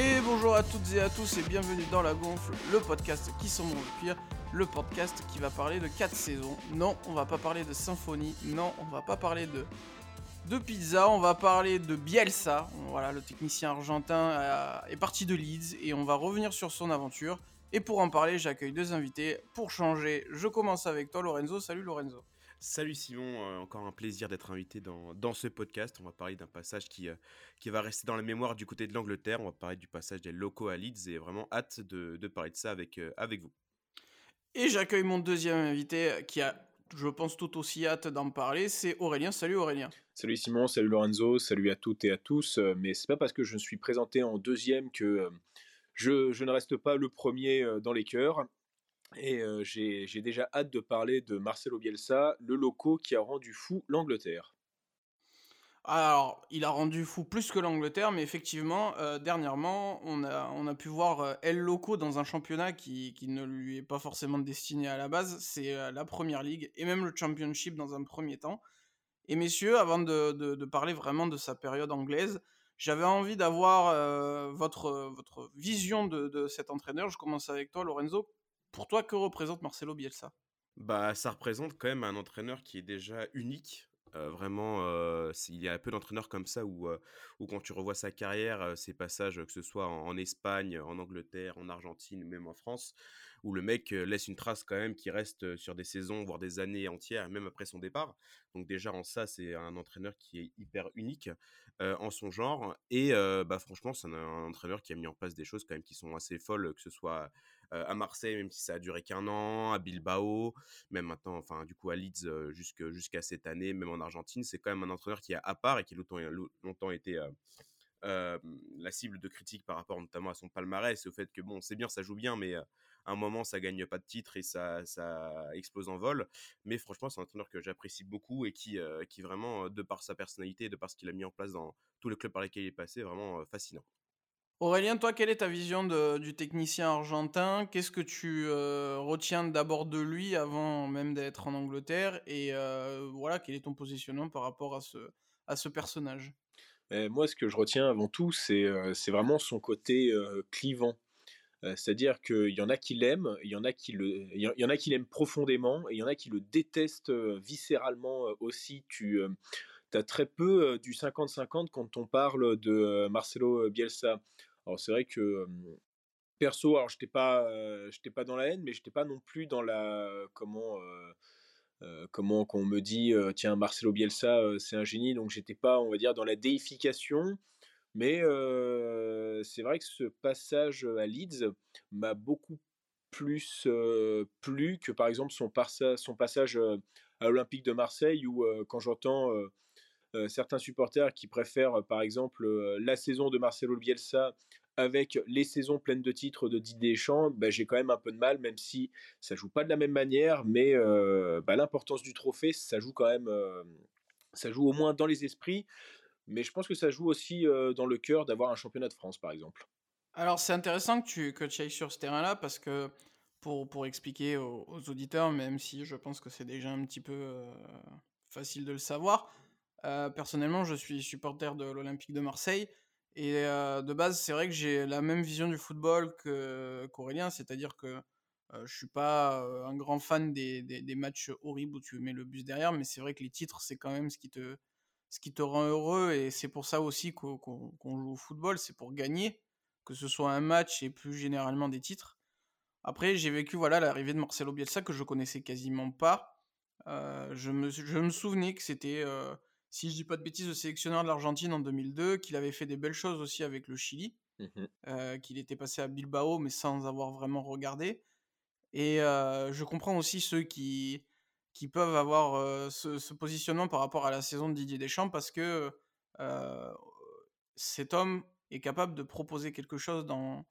Et bonjour à toutes et à tous et bienvenue dans La Gonfle, le podcast qui sont le pire, le podcast qui va parler de 4 saisons. Non, on va pas parler de symphonie, non, on va pas parler de, de pizza, on va parler de Bielsa. Voilà, le technicien argentin est parti de Leeds et on va revenir sur son aventure. Et pour en parler, j'accueille deux invités. Pour changer, je commence avec toi Lorenzo. Salut Lorenzo. Salut Simon, euh, encore un plaisir d'être invité dans, dans, ce podcast. On va parler d'un passage qui, euh, qui va rester dans la mémoire du côté de l'Angleterre. On va parler du passage des locaux à Leeds et vraiment hâte de, de parler de ça avec, euh, avec vous. Et j'accueille mon deuxième invité qui a, je pense, tout aussi hâte d'en parler. C'est Aurélien. Salut Aurélien. Salut Simon, salut Lorenzo, salut à toutes et à tous. Mais c'est pas parce que je me suis présenté en deuxième que je, je ne reste pas le premier dans les cœurs. Et j'ai déjà hâte de parler de Marcelo Bielsa, le loco qui a rendu fou l'Angleterre. Alors, il a rendu fou plus que l'Angleterre, mais effectivement, dernièrement, on a, pu voir El Loco dans un championnat qui, ne lui est pas forcément destiné à la base. C'est la Première Ligue et même le Championship dans un premier temps. Et messieurs, avant de, parler vraiment de sa période anglaise, j'avais envie d'avoir votre, vision de, cet entraîneur. Je commence avec toi, Lorenzo. Pour toi, que représente Marcelo Bielsa? Bah, ça représente quand même un entraîneur qui est déjà unique. vraiment, il y a peu d'entraîneurs comme ça où, où, quand tu revois sa carrière, ses passages, que ce soit en, Espagne, en Angleterre, en Argentine, même en France, où le mec laisse une trace quand même qui reste sur des saisons, voire des années entières, même après son départ. Donc déjà en ça, c'est un entraîneur qui est hyper unique en son genre. Et bah, franchement, c'est un, un, entraîneur qui a mis en place des choses quand même qui sont assez folles, que ce soit à Marseille, même si ça a duré qu'un an, à Bilbao, même maintenant, enfin, du coup, à Leeds jusqu'à cette année, même en Argentine, c'est quand même un entraîneur qui est à part et qui a longtemps, longtemps été euh, la cible de critique par rapport notamment à son palmarès au fait que bon c'est bien ça joue bien mais à un moment ça gagne pas de titre et ça, ça explose en vol. Mais franchement c'est un entraîneur que j'apprécie beaucoup et qui, qui vraiment de par sa personnalité de par ce qu'il a mis en place dans tous les clubs par lesquels il est passé vraiment fascinant Aurélien, toi, quelle est ta vision du technicien argentin? Qu'est-ce que tu euh, retiens d'abord de lui avant même d'être en Angleterre? Et euh, voilà, quel est ton positionnement par rapport à ce, à ce personnage? Moi, ce que je retiens avant tout, c'est euh, vraiment son côté clivant. C'est-à-dire qu'il y en a qui l'aiment, il y en a qui l'aiment profondément, et il y en a qui le détestent viscéralement aussi. Tu as très peu du 50-50 quand on parle de Marcelo Bielsa. Alors c'est vrai que perso, alors j'étais pas, j'étais pas dans la haine, mais j'étais pas non plus dans la comment comment qu'on me dit tiens Marcelo Bielsa c'est un génie, donc j'étais pas on va dire dans la déification. Mais c'est vrai que ce passage à Leeds m'a beaucoup plus plu que par exemple son, son passage à l'Olympique de Marseille où quand j'entends certains supporters qui préfèrent par exemple la saison de Marcelo Bielsa avec les saisons pleines de titres de Didier Deschamps, bah, j'ai quand même un peu de mal, même si ça joue pas de la même manière, mais bah, l'importance du trophée, ça joue quand même, ça joue au moins dans les esprits, mais je pense que ça joue aussi dans le cœur d'avoir un championnat de France, par exemple. Alors c'est intéressant que tu, que tu ailles sur ce terrain-là, parce que pour, pour expliquer aux, auditeurs, même si je pense que c'est déjà un petit peu facile de le savoir, personnellement je suis supporter de l'Olympique de Marseille, et de base, c'est vrai que j'ai la même vision du football qu'Aurélien, c'est-à-dire que je suis pas un grand fan des, matchs horribles où tu mets le bus derrière, mais c'est vrai que les titres, c'est quand même ce qui te, rend heureux, et c'est pour ça aussi qu'on joue au football, c'est pour gagner, que ce soit un match et plus généralement des titres. Après, j'ai vécu voilà l'arrivée de Marcelo Bielsa que je connaissais quasiment pas. je me souvenais que c'était si je dis pas de bêtises, le sélectionneur de l'Argentine en 2002, qu'il avait fait des belles choses aussi avec le Chili, mmh euh, qu'il était passé à Bilbao, mais sans avoir vraiment regardé. Et euh, je comprends aussi ceux qui, qui peuvent avoir euh, ce, positionnement par rapport à la saison de Didier Deschamps, parce que cet homme est capable de proposer quelque chose dans,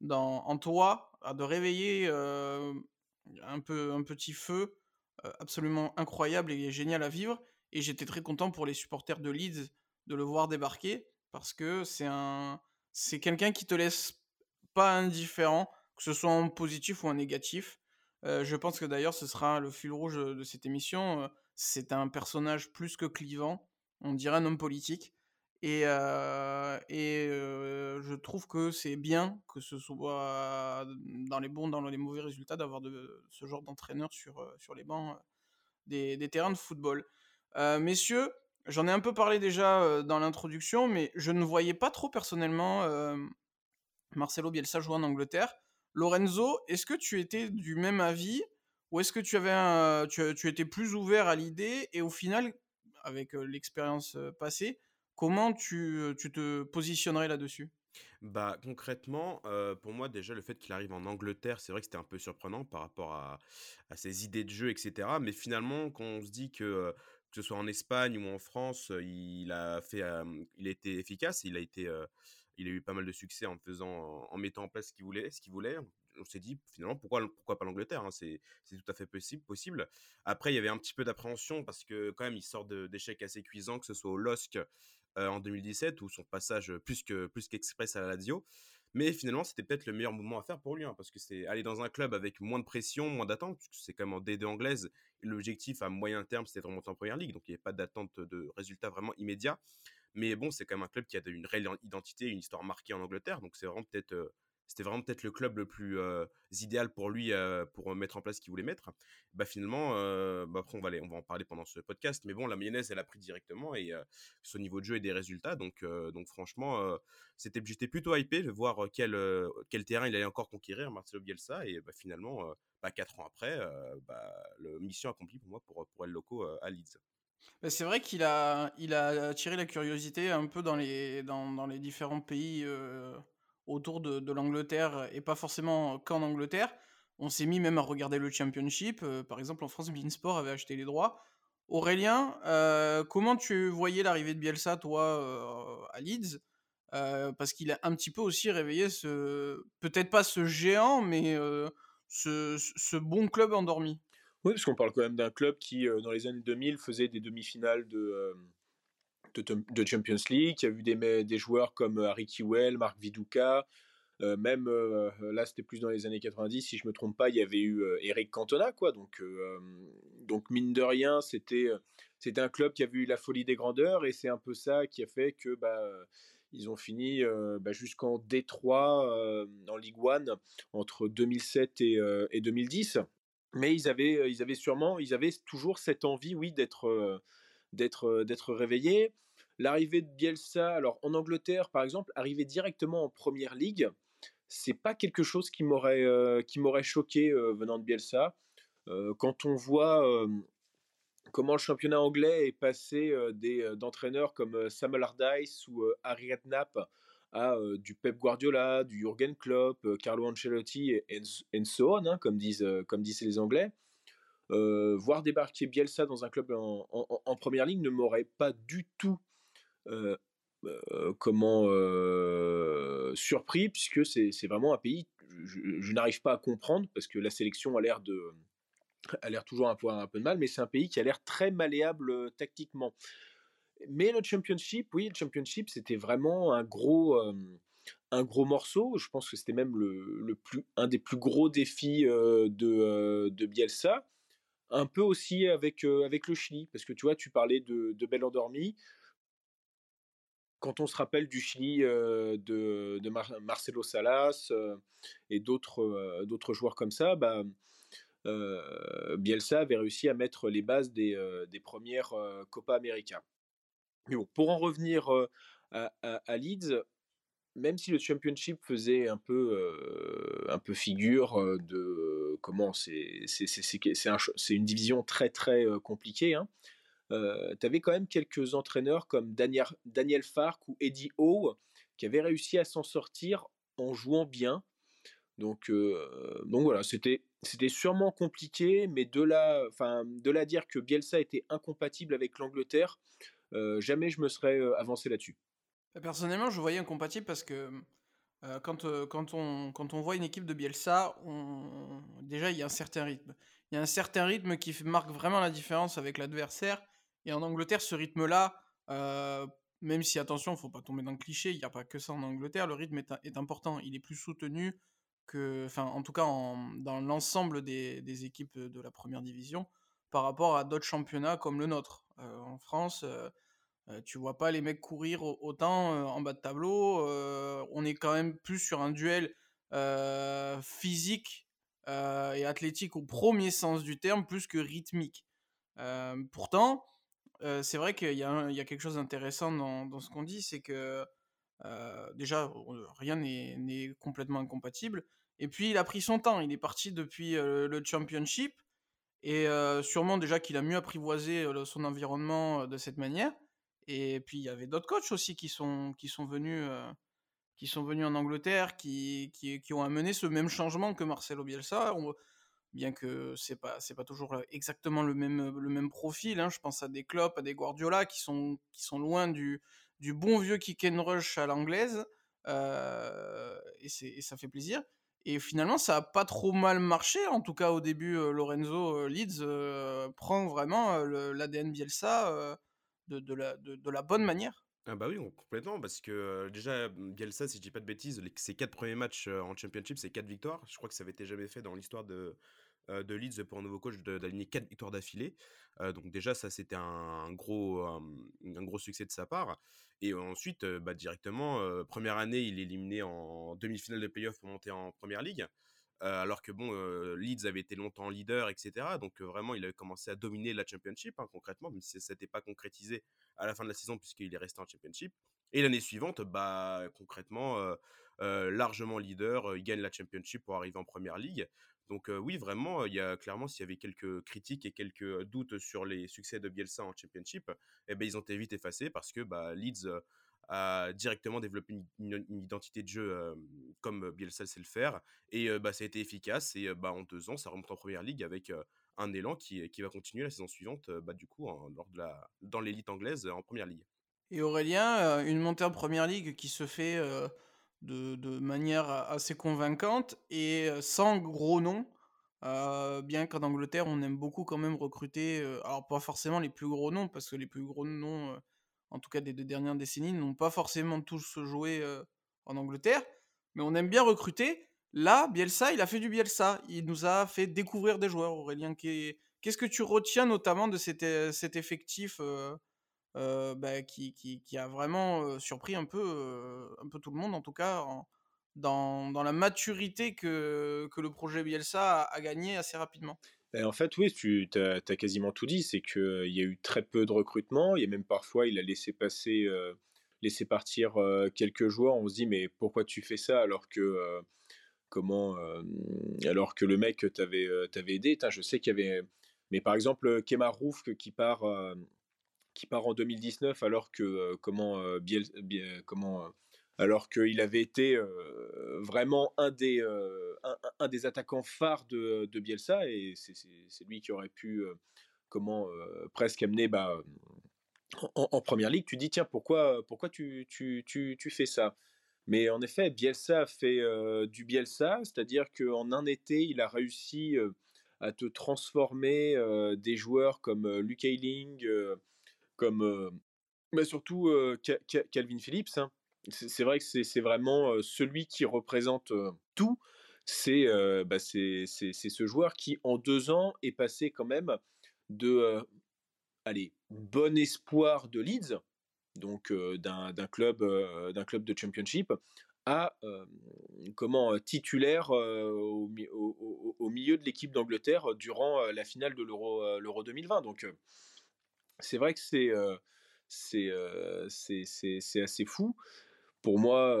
dans, en toi, de réveiller un, peu, un petit feu absolument incroyable et génial à vivre et j'étais très content pour les supporters de Leeds de le voir débarquer parce que c'est un c'est quelqu'un qui te laisse pas indifférent, que ce soit en positif ou en négatif. Euh, je pense que d'ailleurs ce sera le fil rouge de cette émission. Euh, c'est un personnage plus que clivant, on dirait un homme politique. Et, et je trouve que c'est bien que ce soit dans les bons, dans les mauvais résultats, d'avoir ce genre d'entraîneur sur, sur les bancs des, des terrains de football. Messieurs, j'en ai un peu parlé déjà dans l'introduction, mais je ne voyais pas trop personnellement Marcelo Bielsa jouer en Angleterre. Lorenzo, est-ce que tu étais du même avis ou est-ce que tu avais un, tu, tu, étais plus ouvert à l'idée et au final, avec l'expérience passée, comment tu, tu te positionnerais là-dessus? Bah concrètement, pour moi déjà le fait qu'il arrive en Angleterre, c'est vrai que c'était un peu surprenant par rapport à, à, ses idées de jeu, etc. Mais finalement, quand on se dit que que ce soit en Espagne ou en France, il a fait, il été efficace, il a été, il a eu pas mal de succès en faisant, en mettant en place ce qu'il voulait, ce qu'il voulait. On s'est dit finalement pourquoi, pourquoi pas l'Angleterre, hein, c'est, tout à fait possible, possible. Après il y avait un petit peu d'appréhension parce que quand même il sort d'échecs assez cuisants, que ce soit au LOSC en 2017 ou son passage plus que plus qu'express à la Lazio. Mais finalement, c'était peut-être le meilleur mouvement à faire pour lui, hein, parce que c'est aller dans un club avec moins de pression, moins d'attente, puisque c'est quand même en D2 anglaise. L'objectif à moyen terme, c'était de remonter en première ligue, donc il n'y avait pas d'attente de résultats vraiment immédiats. Mais bon, c'est quand même un club qui a une réelle identité, une histoire marquée en Angleterre, donc c'est vraiment peut-être c'était vraiment peut-être le club le plus idéal pour lui pour mettre en place ce qu'il voulait mettre. Bah finalement, bah après on va, on va en parler pendant ce podcast, mais bon, la mayonnaise elle a pris directement et ce niveau de jeu et des résultats. Donc, donc franchement, c'était, j'étais plutôt hypé de voir quel, quel terrain il allait encore conquérir, Marcelo Bielsa. Et bah, finalement, bah, quatre ans après, bah, le mission accomplie pour moi pour, pour El Loco à Leeds. Bah, c'est vrai qu'il a, il a attiré la curiosité un peu dans les, dans, dans les différents pays autour de, l'Angleterre et pas forcément qu'en Angleterre. On s'est mis même à regarder le Championship. Par exemple, en France, Beansport avait acheté les droits. Aurélien, comment tu voyais l'arrivée de Bielsa, toi, à Leeds? Parce qu'il a un petit peu aussi réveillé ce. Peut-être pas ce géant, mais ce, ce, bon club endormi? Oui, parce qu'on parle quand même d'un club qui, dans les années 2000, faisait des demi-finales de de, Champions League, y a eu des, des joueurs comme euh, Harry Kewell, Marc Viduka, euh, même euh, là c'était plus dans les années 90 si je me trompe pas il y avait eu Eric Cantona quoi donc donc mine de rien c'était c'était un club qui avait eu la folie des grandeurs et c'est un peu ça qui a fait que bah ils ont fini bah, jusqu'en D3 en Ligue 1 entre 2007 et, et, 2010 mais ils avaient ils avaient sûrement ils avaient toujours cette envie oui d'être d'être d'être réveillés. L'arrivée de Bielsa, alors en Angleterre par exemple, arriver directement en première ligue, c'est pas quelque chose qui m'aurait euh, qui m'aurait choqué euh, venant de Bielsa. Euh, quand on voit comment le championnat anglais est passé d'entraîneurs comme Samuel Allardyce ou Harry Redknapp à du Pep Guardiola, du Jurgen Klopp, Carlo Ancelotti et, so on, hein, comme disent comme disent les Anglais. voir débarquer Bielsa dans un club en, première ligue ne m'aurait pas du tout comment surpris puisque c'est vraiment un pays je, n'arrive pas à comprendre parce que la sélection a l'air de a l'air toujours peu, un peu de mal mais c'est un pays qui a l'air très malléable tactiquement. Mais le championship oui le championship c'était vraiment un gros un gros morceau. Je pense que c'était même le, plus un des plus gros défis de, Bielsa. Un peu aussi avec, avec le Chili parce que tu vois tu parlais de, de Belle Endormie. Quand on se rappelle du Chili de, Marcelo Salas et d'autres d'autres joueurs comme ça, bah, Bielsa avait réussi à mettre les bases des, premières Copa América. Mais bon, pour en revenir à, Leeds, même si le Championship faisait un peu, un peu figure de comment c'est c'est une division très très compliquée. Hein, euh, tu avais quand même quelques entraîneurs comme Daniel, Daniel Fark ou Eddie Howe qui avaient réussi à s'en sortir en jouant bien. Donc, donc voilà, c'était c'était sûrement compliqué, mais de là, enfin, de là dire que Bielsa était incompatible avec l'Angleterre, jamais je me serais avancé là-dessus. Bah, personnellement, je voyais incompatible parce que quand, quand, on, quand on voit une équipe de Bielsa, déjà il y a un certain rythme. Il y a un certain rythme qui marque vraiment la différence avec l'adversaire et en Angleterre, ce rythme-là, même si, attention, ne faut pas tomber dans le cliché, il n'y a pas que ça en Angleterre, le rythme est, important. Il est plus soutenu enfin, en tout cas, dans l'ensemble des, équipes de la première division par rapport à d'autres championnats comme le nôtre. Euh, en France, tu vois pas les mecs courir autant en bas de tableau. on est quand même plus sur un duel physique et athlétique au premier sens du terme, plus que rythmique. pourtant, c'est vrai qu'il y, a quelque chose d'intéressant dans, ce qu'on dit, c'est que déjà, rien n'est complètement incompatible. Et puis, il a pris son temps. Il est parti depuis le championship. Et sûrement déjà qu'il a mieux apprivoisé son environnement de cette manière. Et puis, il y avait d'autres coachs aussi qui sont, qui sont, venus, qui sont venus en Angleterre, qui, qui, ont amené ce même changement que Marcelo Bielsa. bien que c'est pas c'est pas toujours exactement le même le même profil hein. je pense à des Klopp à des Guardiola qui sont qui sont loin du du bon vieux kick and rush à l'anglaise et, et ça fait plaisir et finalement, ça a pas trop mal marché. En tout cas, au début, Lorenzo Leeds prend vraiment l'ADN Bielsa de, la, bonne manière. Ah bah oui, complètement, parce que déjà, Bielsa, si je dis pas de bêtises, ses quatre premiers matchs en Championship, c'est quatre victoires. Je crois que ça avait été jamais fait dans l'histoire de, de Leeds pour un nouveau coach d'aligner quatre victoires d'affilée. donc déjà, ça, c'était un, gros, un gros succès de sa part. Et ensuite, bah, directement, première année, il est éliminé en demi-finale de playoff pour monter en première ligue. alors que bon, Leeds avait été longtemps leader, etc. Donc vraiment, il avait commencé à dominer la championship, hein, concrètement, même si ça n'était pas concrétisé à la fin de la saison, puisqu'il est resté en championship. Et l'année suivante, bah, concrètement, largement leader, il gagne la championship pour arriver en première ligue. Donc oui, vraiment, il y a clairement, s'il y avait quelques critiques et quelques doutes sur les succès de Bielsa en Championship, eh ben, ils ont été vite effacés parce que bah, Leeds a directement développé une, identité de jeu comme Bielsa sait le faire. Et bah, ça a été efficace. Et bah, en deux ans, ça remonte en première ligue avec un élan qui, va continuer la saison suivante, bah, du coup, lors de la, dans l'élite anglaise en première ligue. Et Aurélien, une montée en première ligue qui se fait de, manière assez convaincante et sans gros noms. bien qu'en Angleterre, on aime beaucoup quand même recruter, alors pas forcément les plus gros noms, parce que les plus gros noms, en tout cas des deux dernières décennies, n'ont pas forcément tous joué en Angleterre, mais on aime bien recruter. Là, Bielsa, il a fait du Bielsa. Il nous a fait découvrir des joueurs, Aurélien. Qu'est-ce que tu retiens notamment de cet effectif bah, qui, a vraiment surpris un peu, un peu tout le monde, en tout cas, dans, dans, la maturité que, que le projet Bielsa a, gagné assez rapidement. En fait, oui, tu as, quasiment tout dit. C'est qu'il y a eu très peu de recrutement. Il y a même parfois, il a laissé passer, laissé partir quelques joueurs. On se dit, mais pourquoi tu fais ça alors que, comment, alors que le mec t'avait aidé? Je sais qu'il y avait. Mais par exemple, Kemar Rouf qui part qui part en 2019 alors que euh, comment euh, Biel, comment euh, alors qu'il avait été vraiment un des, un, des attaquants phares de, Bielsa, et c'est lui qui aurait pu comment presque amener bah, en, première ligue. Tu dis, tiens, pourquoi, pourquoi tu, tu, tu, tu fais ça? Mais en effet, Bielsa a fait du Bielsa, c'est-à-dire qu'en un été, il a réussi à te transformer des joueurs comme Luke Ayling, comme mais surtout Calvin Phillips. Hein. C'est vrai que c'est vraiment celui qui représente tout. C'est bah, ce joueur qui, en deux ans, est passé quand même de allez, bon espoir de Leeds, donc d'un club, d'un club de championship, à comment titulaire au, au, milieu de l'équipe d'Angleterre durant la finale de l'Euro 2020. Donc c'est vrai que c'est c'est assez fou. Pour moi,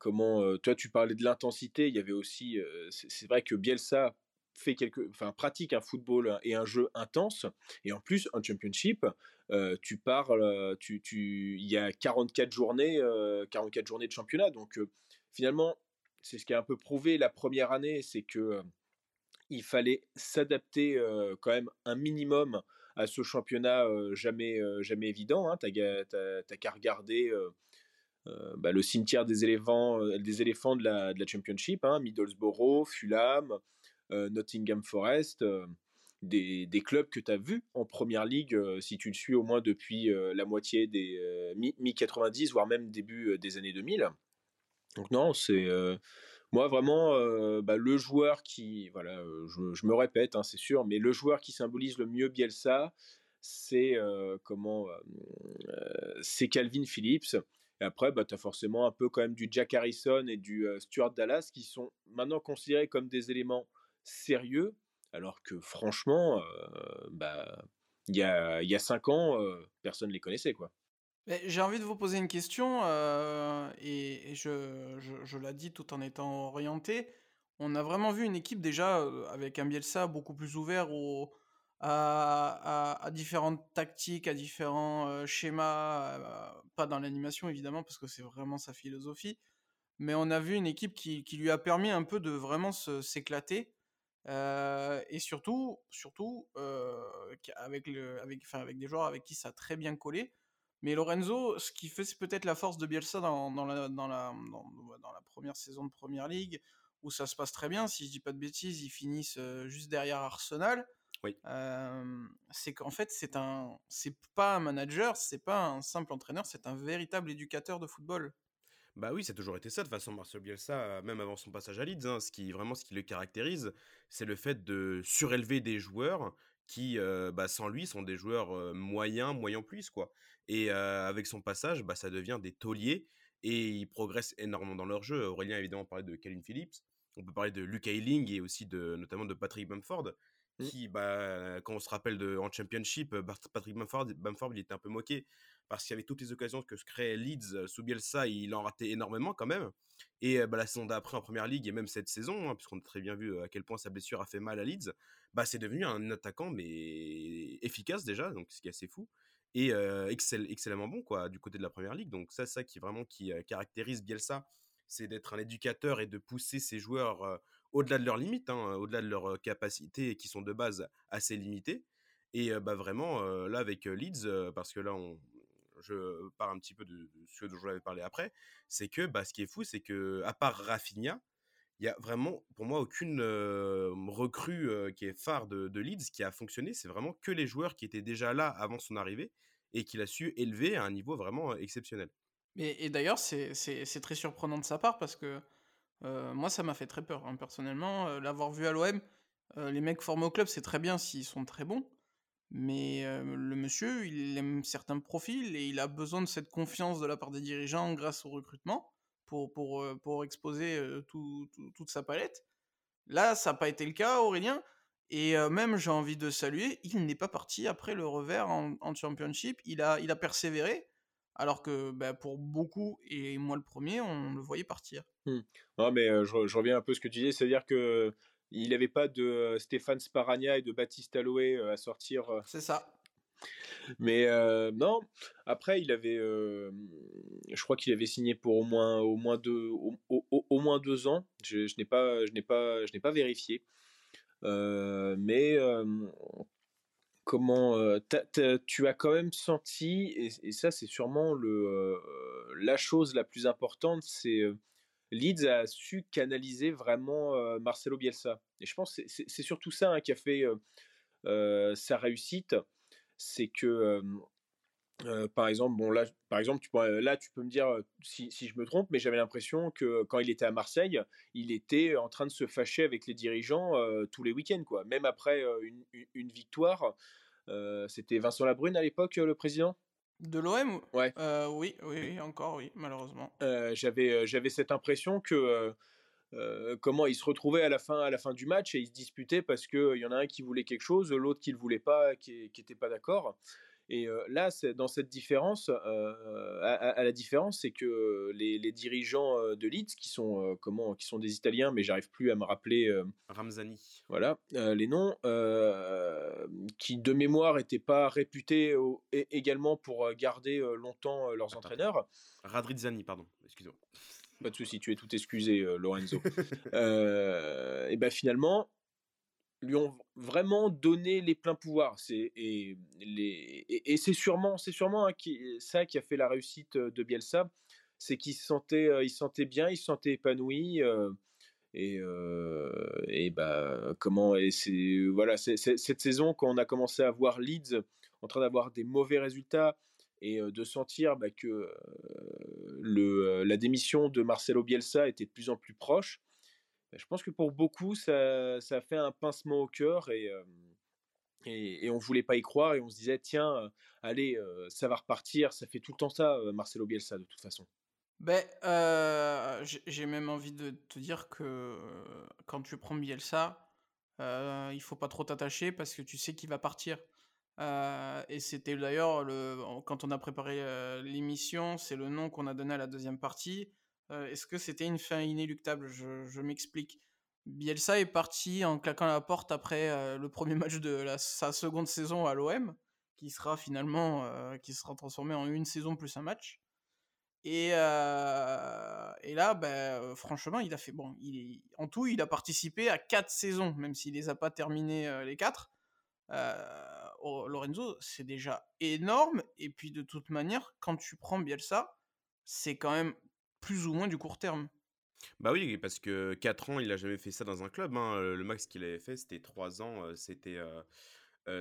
comment toi tu parlais de l'intensité, il y avait aussi c'est vrai que Bielsa fait quelque enfin pratique un football et un jeu intense et en plus un championship tu parles tu tu il y a 44 journées 44 journées de championnat donc finalement c'est ce qui a un peu prouvé la première année c'est que il fallait s'adapter quand même un minimum à ce championnat jamais, jamais évident. Hein. Tu n'as qu'à regarder bah, le cimetière des éléphants, de, la, Championship, hein. Middlesbrough, Fulham, Nottingham Forest. Des, clubs que tu as vus en première ligue, si tu le suis au moins depuis la moitié des mi-90, voire même début des années 2000. Donc non, c'est moi vraiment bah, le joueur qui, voilà, je, me répète, hein, c'est sûr, mais le joueur qui symbolise le mieux Bielsa, c'est comment c'est Calvin Phillips. Et après, bah, tu as forcément un peu quand même du Jack Harrison et du Stuart Dallas qui sont maintenant considérés comme des éléments sérieux, alors que franchement, bah, il y a, y a cinq ans, personne ne les connaissait. quoi. J'ai envie de vous poser une question, et, je, je, je la dis tout en étant orienté. On a vraiment vu une équipe déjà avec un Bielsa beaucoup plus ouvert à, différentes tactiques, à différents schémas, pas dans l'animation évidemment parce que c'est vraiment sa philosophie, mais on a vu une équipe qui, lui a permis un peu de vraiment s'éclater et surtout, surtout avec, avec des joueurs avec qui ça a très bien collé. Mais Lorenzo, ce qui fait c'est peut-être la force de Bielsa dans, dans, la, dans, la, dans, la première saison de Première Ligue, où ça se passe très bien, si je dis pas de bêtises, ils finissent juste derrière Arsenal. Oui. c'est qu'en fait, c'est un, c'est pas un manager, c'est pas un simple entraîneur, c'est un véritable éducateur de football. Bah oui, ça a toujours été ça de façon Marcel Bielsa, même avant son passage à Leeds. Hein, ce qui vraiment ce qui le caractérise, c'est le fait de surélever des joueurs qui, bah, sans lui, sont des joueurs moyens, moyens plus quoi. Et avec son passage, bah, ça devient des tauliers et ils progressent énormément dans leur jeu. Aurélien évidemment parlait de Calvin Phillips, on peut parler de Luke Ayling et aussi de notamment de Patrick Bamford Mmh. qui, bah, quand on se rappelle de, en Championship, Patrick Bamford, Bamford, il était un peu moqué parce qu'il y avait toutes les occasions que se créait Leeds sous Bielsa, il en ratait énormément quand même. Et bah, la saison d'après en Première Ligue et même cette saison, hein, puisqu'on a très bien vu à quel point sa blessure a fait mal à Leeds, bah, c'est devenu un attaquant mais efficace déjà, donc ce qui est assez fou et excellemment bon quoi du côté de la Première Ligue. Donc ça, ça qui vraiment qui caractérise Bielsa, c'est d'être un éducateur et de pousser ses joueurs au-delà de leurs limites, hein, au-delà de leurs capacités qui sont de base assez limitées. Et bah vraiment, là avec Leeds, parce que là, on, je parle un petit peu de, ce dont je vous avais parlé après, c'est que bah, ce qui est fou, c'est que à part Rafinha, il y a vraiment pour moi aucune recrue qui est phare de, Leeds qui a fonctionné. C'est vraiment que les joueurs qui étaient déjà là avant son arrivée et qu'il a su élever à un niveau vraiment exceptionnel. Et, et d'ailleurs, c'est très surprenant de sa part parce que moi, ça m'a fait très peur, hein, personnellement. L'avoir vu à l'OM, les mecs formés au club, c'est très bien s'ils sont très bons. Mais le monsieur, il aime certains profils et il a besoin de cette confiance de la part des dirigeants grâce au recrutement pour, pour, pour exposer toute sa palette. Là, ça n'a pas été le cas, Aurélien. Et même, j'ai envie de saluer, il n'est pas parti après le revers en, en Championship. Il a, il a persévéré. Alors que bah, pour beaucoup, et moi le premier, on le voyait partir. Mmh. Non, mais je, reviens un peu à ce que tu disais, c'est-à-dire que il n'avait pas de Stéphane Sparagna et de Baptiste Aloé à sortir. C'est ça. Mais non, après il avait, je crois qu'il avait signé pour au moins, au moins deux, au, moins deux ans. Je, n'ai pas, pas, pas vérifié. mais comment tu as quand même senti, et, ça c'est sûrement le, la chose la plus importante, c'est Leeds a su canaliser vraiment Marcelo Bielsa. Et je pense que c'est surtout ça hein, qui a fait sa réussite, c'est que par exemple, bon là, par exemple, tu peux, là, tu peux me dire si, si je me trompe, mais j'avais l'impression que quand il était à Marseille, il était en train de se fâcher avec les dirigeants tous les week-ends, quoi. Même après une, une, victoire, c'était Vincent Labrune à l'époque, le président? De l'OM Ouais. oui, oui, encore, oui, malheureusement. j'avais, j'avais cette impression que comment il se retrouvait à la fin, à la fin du match et il se disputait parce qu'il y en a un qui voulait quelque chose, l'autre qui ne le voulait pas, qui n'était pas d'accord. Et là, dans cette différence, à, la différence, c'est que les, dirigeants de Leeds, qui sont comment, qui sont des Italiens, mais j'arrive plus à me rappeler. Ramzani. Voilà, les noms, qui de mémoire n'étaient pas réputés également pour garder longtemps leurs entraîneurs. Radrizzani, pardon, excusez-moi. Pas de souci, tu es tout excusé, Lorenzo. et ben finalement, lui ont vraiment donné les pleins pouvoirs. Et, c'est sûrement, c'est sûrement hein, ça qui a fait la réussite de Bielsa, c'est qu'il se sentait, il se sentait bien, il se sentait épanoui. et, et bah comment et c'est voilà cette saison quand on a commencé à voir Leeds en train d'avoir des mauvais résultats et de sentir bah, que la démission de Marcelo Bielsa était de plus en plus proche je pense que pour beaucoup, ça, ça fait un pincement au cœur et, on voulait pas y croire et on se disait tiens, allez, ça va repartir. Ça fait tout le temps ça, Marcelo Bielsa de toute façon. Ben, j'ai même envie de te dire que quand tu prends Bielsa, euh, il faut pas trop t'attacher parce que tu sais qu'il va partir. Et c'était d'ailleurs le quand on a préparé l'émission, c'est le nom qu'on a donné à la deuxième partie. Est-ce que c'était une fin inéluctable? Je, m'explique. Bielsa est parti en claquant la porte après le premier match de sa seconde saison à l'OM, qui sera finalement qui sera transformé en une saison plus un match. Et, là, ben, franchement, il a fait bon. En tout, il a participé à quatre saisons, même s'il les a pas terminées les quatre. Lorenzo, c'est déjà énorme. Et puis de toute manière, quand tu prends Bielsa, c'est quand même plus ou moins du court terme. Bah oui, parce que 4 ans, il a jamais fait ça dans un club. Hein. Le max qu'il avait fait, c'était 3 ans. C'était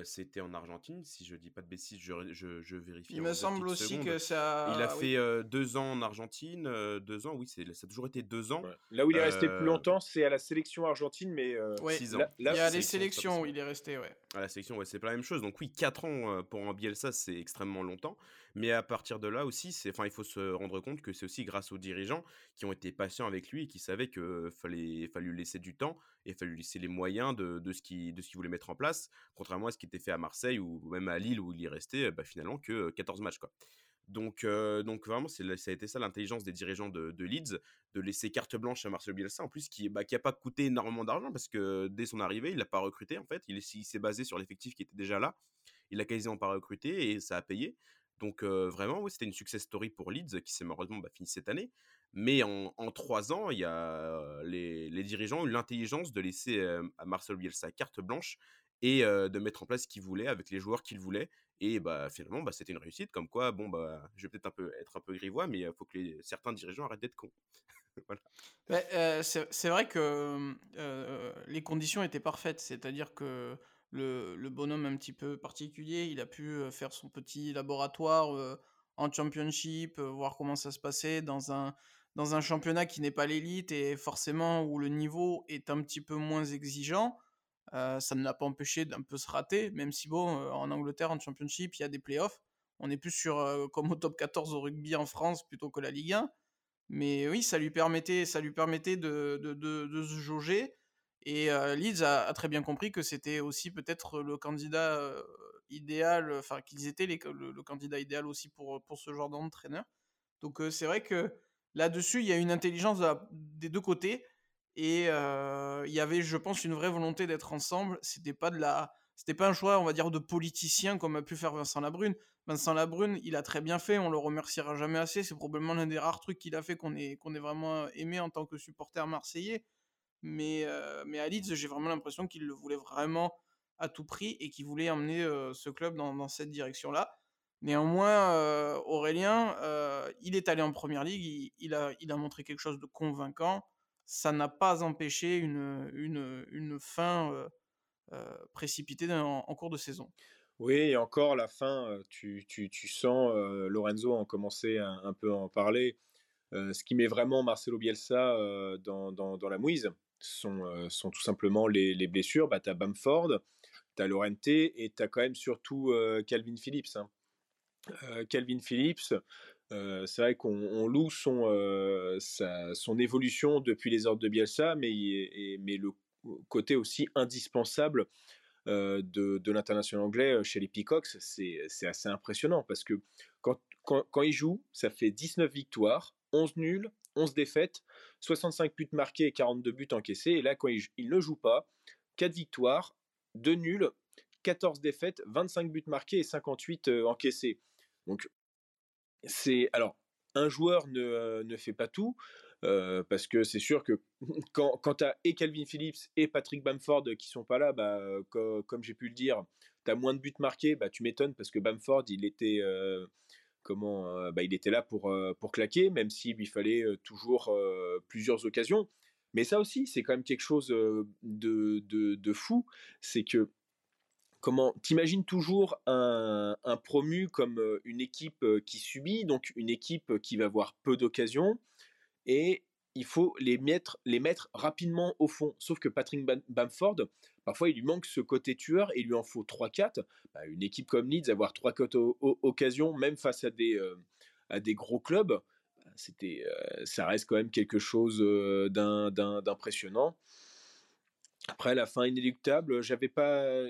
c'était en Argentine, si je dis pas de bêtises, je, je, vérifie. Il me semble aussi que ça. Il a fait deux ans en Argentine, deux ans, oui, ça a toujours été deux ans. Là où il est resté plus longtemps, c'est à la sélection argentine, mais six ans. il y a les sélections où il est resté, ouais. À la sélection, ouais, c'est pas la même chose. Donc oui, quatre ans pour un Bielsa, c'est extrêmement longtemps. Mais à partir de là aussi, c'est, enfin, il faut se rendre compte que c'est aussi grâce aux dirigeants qui ont été patients avec lui et qui savaient qu'il fallait, fallait lui laisser du temps il fallait lui laisser les moyens de, de ce qu'il voulait mettre en place, contrairement à ce qui était fait à Marseille ou même à Lille où il y restait bah, finalement que 14 matchs. Quoi. Donc, donc vraiment, ça a été ça l'intelligence des dirigeants de, Leeds, de laisser carte blanche à Marcel Bielsa, en plus qui n'a bah, qui pas coûté énormément d'argent parce que dès son arrivée, il l'a pas recruté en fait, il, s'est basé sur l'effectif qui était déjà là, il l'a quasiment pas recruté et ça a payé. Donc vraiment, c'était une success story pour Leeds qui s'est malheureusement bah, fini cette année. Mais en, trois ans, il y a les, dirigeants ont eu l'intelligence de laisser à Marcel Bielsa carte blanche et de mettre en place ce qu'il voulait avec les joueurs qu'il voulait. Et bah finalement, bah, c'était une réussite. Comme quoi, bon bah, je vais peut-être un peu être un peu grivois, mais il faut que certains dirigeants arrêtent d'être cons. voilà. c'est vrai que les conditions étaient parfaites, c'est-à-dire que le, bonhomme un petit peu particulier. Il a pu faire son petit laboratoire en championship, voir comment ça se passait dans un, dans un championnat qui n'est pas l'élite et forcément où le niveau est un petit peu moins exigeant. ça ne l'a pas empêché d'un peu se rater, même si bon, en Angleterre, en championship, il y a des playoffs. On est plus sur comme au top 14 au rugby en France plutôt que la Ligue 1. Mais oui, ça lui permettait, ça lui permettait de, de, de se jauger et Leeds a, très bien compris que c'était aussi peut-être le candidat idéal, enfin qu'ils étaient le, candidat idéal aussi pour, pour ce genre d'entraîneur. Donc c'est vrai que là-dessus, il y a une intelligence des deux côtés. Et il y avait, je pense, une vraie volonté d'être ensemble. C'était pas de c'était pas un choix, on va dire, de politicien comme a pu faire Vincent Labrune. Vincent Labrune, il a très bien fait, on le remerciera jamais assez. C'est probablement l'un des rares trucs qu'il a fait qu'on est, qu'on est vraiment aimé en tant que supporter marseillais. Mais, mais à Leeds, j'ai vraiment l'impression qu'il le voulait vraiment à tout prix et qu'il voulait emmener ce club dans, cette direction-là. Néanmoins, Aurélien, il est allé en première ligue, il, a, montré quelque chose de convaincant. Ça n'a pas empêché une, fin précipitée en, cours de saison. Oui, et encore la fin, tu, sens Lorenzo en commencer un, peu à en parler. ce qui met vraiment Marcelo Bielsa dans, la mouise, sont, euh, sont tout simplement les, les blessures. Bah, tu as Bamford, tu as Lorente et tu as quand même surtout euh, Calvin Phillips. Hein. Euh, Calvin Phillips, c'est vrai qu'on loue son, son évolution depuis les ordres de Bielsa, mais, mais le côté aussi indispensable de, de l'international anglais chez les Peacocks, c'est assez impressionnant parce que quand, il joue, ça fait 19 victoires, 11 nuls, 11 défaites, 65 buts marqués et 42 buts encaissés. Et là, quand il, ne joue pas, 4 victoires, 2 nuls, 14 défaites, 25 buts marqués et 58 euh, encaissés. Donc, c'est. Alors, un joueur ne, euh, ne fait pas tout. Euh, parce que c'est sûr que quand, quand tu as et Calvin Phillips et Patrick Bamford qui sont pas là, bah, comme j'ai pu le dire, tu as moins de buts marqués, bah, tu m'étonnes parce que Bamford, il était, comment euh, bah, il était là pour, euh, pour claquer, même s'il lui fallait euh, toujours plusieurs occasions. Mais ça aussi, c'est quand même quelque chose de, de, fou. C'est que, comment, t'imagines toujours un, promu comme une équipe qui subit, donc une équipe qui va avoir peu d'occasions, et il faut les mettre, rapidement au fond. Sauf que Patrick Bamford, parfois il lui manque ce côté tueur et il lui en faut 3-4. Bah, une équipe comme Leeds, avoir 3 4 occasions, même face à des, euh, à des gros clubs, bah, euh, ça reste quand même quelque chose euh, d'impressionnant. Après, la fin inéluctable, j'avais pas.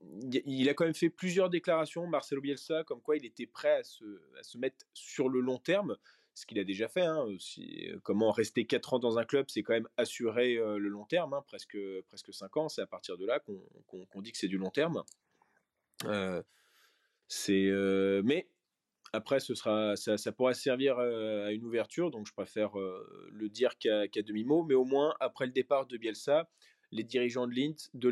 Il a quand même fait plusieurs déclarations, Marcelo Bielsa, comme quoi il était prêt à se, mettre sur le long terme ce qu'il a déjà fait. Hein, comment rester 4 ans dans un club, c'est quand même assurer le long terme, hein, presque, presque 5 ans. C'est à partir de là qu'on dit que c'est du long terme. c'est mais après, ce sera, ça, pourrait servir à une ouverture, donc je préfère le dire qu'à demi-mot. Mais au moins, après le départ de Bielsa, les dirigeants de Leeds, de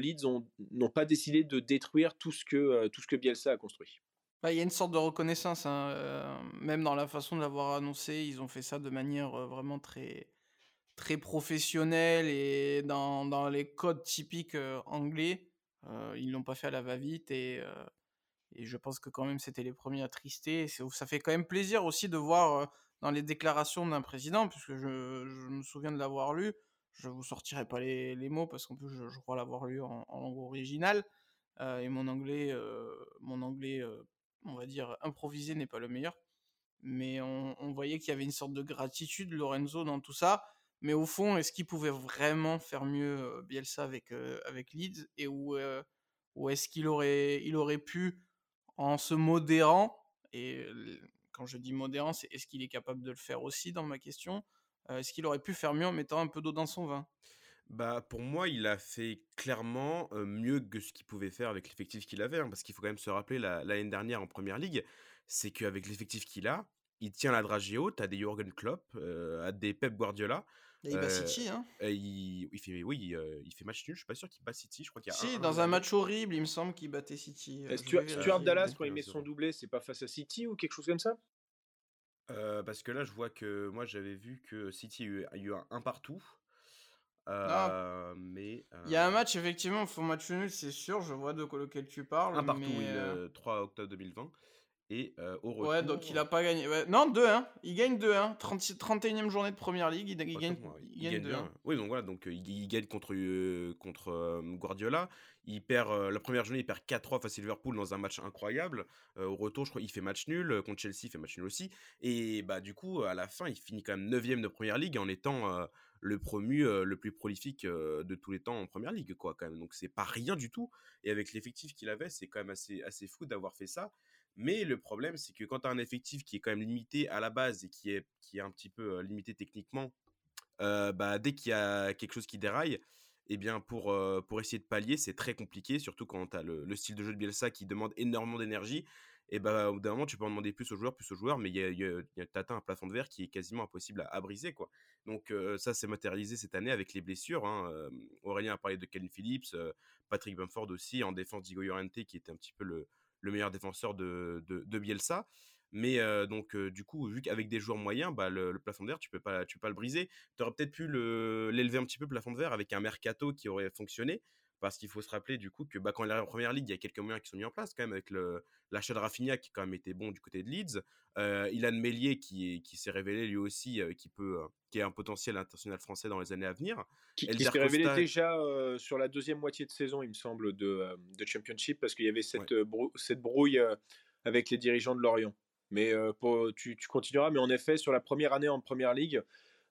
n'ont pas décidé de détruire tout ce que, tout ce que Bielsa a construit. Il y a une sorte de reconnaissance, hein, euh, même dans la façon de l'avoir annoncé, ils ont fait ça de manière euh, vraiment très, très professionnelle et dans, dans les codes typiques euh, anglais. ils l'ont pas fait à la va-vite et, je pense que quand même c'était les premiers à trister. Ça fait quand même plaisir aussi de voir dans les déclarations d'un président, puisque je me souviens de l'avoir lu. Je vous sortirai pas les, les mots parce qu'en plus je, crois l'avoir lu en, langue originale. et mon anglais, mon anglais on va dire, improvisé n'est pas le meilleur. Mais on, voyait qu'il y avait une sorte de gratitude, Lorenzo, dans tout ça. Mais au fond, est-ce qu'il pouvait vraiment faire mieux euh, Bielsa avec, euh, avec Leeds Et où, euh, ou est-ce qu'il aurait, il aurait pu, en se modérant, et quand je dis modérant, c'est est-ce qu'il est capable de le faire aussi dans ma question Est-ce qu'il aurait pu faire mieux en mettant un peu d'eau dans son vin? Bah, pour moi, il a fait clairement mieux que ce qu'il pouvait faire avec l'effectif qu'il avait. Hein, parce qu'il faut quand même se rappeler l'année dernière en première ligue, c'est qu'avec l'effectif qu'il a, il tient la dragée haute à des Jurgen Klopp, à des Pep Guardiola. Et il bat City, hein. il, fait, oui, il fait match nul. Je suis pas sûr qu'il bat City. Je crois qu'il y a si, dans un, match horrible, il me semble qu'il battait City. Stuart, Stuart Dallas, quand il met son doublé, c'est pas face à City ou quelque chose comme ça? Parce que là, je vois que moi, j'avait vu que City a eu un partout. Euh, mais il y a un match effectivement, faut match nul, c'est sûr. Je vois de quoi lequel tu parles. Un partout, le 3 octobre 2020. Et au retour... Ouais, donc il a pas gagné. Non, 2-1. Il gagne 2-1. 31e journée de première ligue. Il, gagne, il, gagne, 2-1. Oui, donc voilà. Donc il, gagne contre, contre Guardiola. Il perd la première journée, il perd 4-3 face à Liverpool dans un match incroyable. au retour, je crois, il fait match nul. Contre Chelsea, il fait match nul aussi. Et bah, du coup, à la fin, il finit quand même 9e de première ligue en étant le promu le plus prolifique de tous les temps en première ligue, quoi, quand même. Donc c'est pas rien du tout. Et avec l'effectif qu'il avait, c'est quand même assez, assez fou d'avoir fait ça. Mais le problème, c'est que quand tu as un effectif qui est quand même limité à la base et qui est, qui est un petit peu limité techniquement, bah, dès qu'il y a quelque chose qui déraille, eh bien pour, pour essayer de pallier, c'est très compliqué, surtout quand tu as le, le, style de jeu de Bielsa qui demande énormément d'énergie et bah, au bout d'un moment, tu peux en demander plus aux joueurs, plus aux joueurs, mais il y a, atteint un plafond de verre qui est quasiment impossible à, briser, quoi. Donc, ça s'est matérialisé cette année avec les blessures. Hein. Aurélien a parlé de Ken Phillips, Patrick Bamford aussi, en défense d'Igo Llorente, qui était un petit peu le, meilleur défenseur de, de, Bielsa. Mais donc, du coup, vu qu'avec des joueurs moyens, bah, le, plafond de verre, tu peux pas, tu peux pas le briser. Tu aurais peut-être pu l'élever un petit peu, le plafond de verre, avec un mercato qui aurait fonctionné. Parce qu'il faut se rappeler du coup que bah, quand il est en première ligue, il y a quelques moyens qui sont mis en place quand même avec l'achat de Rafinha qui quand même était bon du côté de Leeds. Euh, Ilan Mélier qui, qui s'est révélé lui aussi euh, qui peut euh, qui a un potentiel international français dans les années à venir. Qui, s'est révélé déjà sur la deuxième moitié de saison, il me semble, de, de Championship parce qu'il y avait cette, cette brouille avec les dirigeants de Lorient. Mais pour, tu, tu, continueras, mais en effet, sur la première année en première ligue,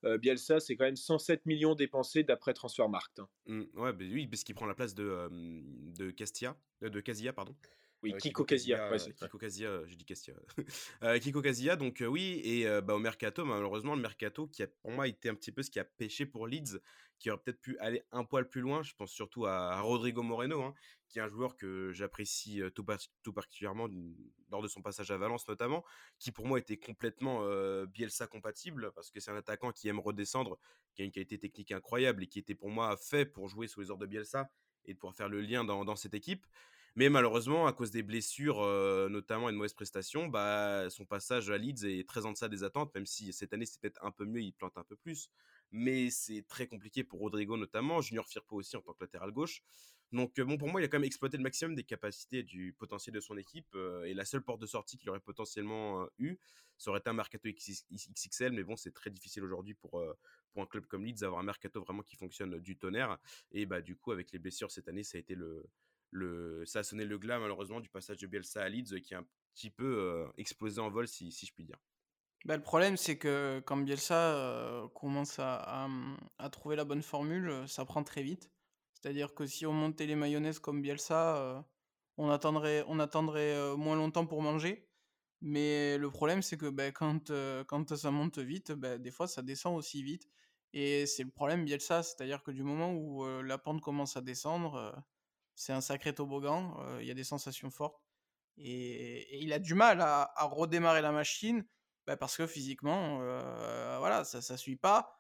Bielsa, c'est quand même 107 millions dépensés d'après Transfermarkt. Hein. Mmh, ouais, bah oui, parce qu'il prend la place de, de Castia, de Casia, pardon. Oui, Kiko Casia. Kiko Casia, j'ai dit Castia. Kiko Casia, donc oui, et bah, au mercato, malheureusement, le mercato qui a pour moi été un petit peu ce qui a pêché pour Leeds, qui aurait peut-être pu aller un poil plus loin. Je pense surtout à, Rodrigo Moreno, hein, qui est un joueur que j'apprécie tout, tout, particulièrement lors de son passage à Valence notamment, qui pour moi était complètement Bielsa compatible, parce que c'est un attaquant qui aime redescendre, qui a une qualité technique incroyable et qui était pour moi fait pour jouer sous les ordres de Bielsa et pouvoir faire le lien dans, dans cette équipe. Mais malheureusement, à cause des blessures, notamment et de mauvaises prestations, bah, son passage à Leeds est très en deçà des attentes, même si cette année c'est peut-être un peu mieux, il plante un peu plus. Mais c'est très compliqué pour Rodrigo notamment, Junior Firpo aussi en tant que latéral gauche. Donc bon, pour moi, il a quand même exploité le maximum des capacités du potentiel de son équipe. et la seule porte de sortie qu'il aurait potentiellement eu, ça aurait été un mercato XXL, mais bon, c'est très difficile aujourd'hui pour, un club comme Leeds avoir un mercato vraiment qui fonctionne du tonnerre. Et bah du coup avec les blessures cette année, ça a été le, le ça a sonné le glas malheureusement du passage de Bielsa à Leeds qui a un petit peu explosé en vol si, si je puis dire. Bah, le problème, c'est que quand Bielsa commence à, mmh, à, trouver la bonne formule, ça prend très vite. C'est-à-dire que si on montait les mayonnaises comme Bielsa, on attendrait, on attendrait moins longtemps pour manger. Mais le problème, c'est que bah, quand, quand ça monte vite, bah, des fois, ça descend aussi vite. Et c'est le problème Bielsa, c'est-à-dire que du moment où la pente commence à descendre, c'est un sacré toboggan, il y a des sensations fortes. Et, il a du mal à, redémarrer la machine bah, parce que physiquement, voilà, ça ne suit pas.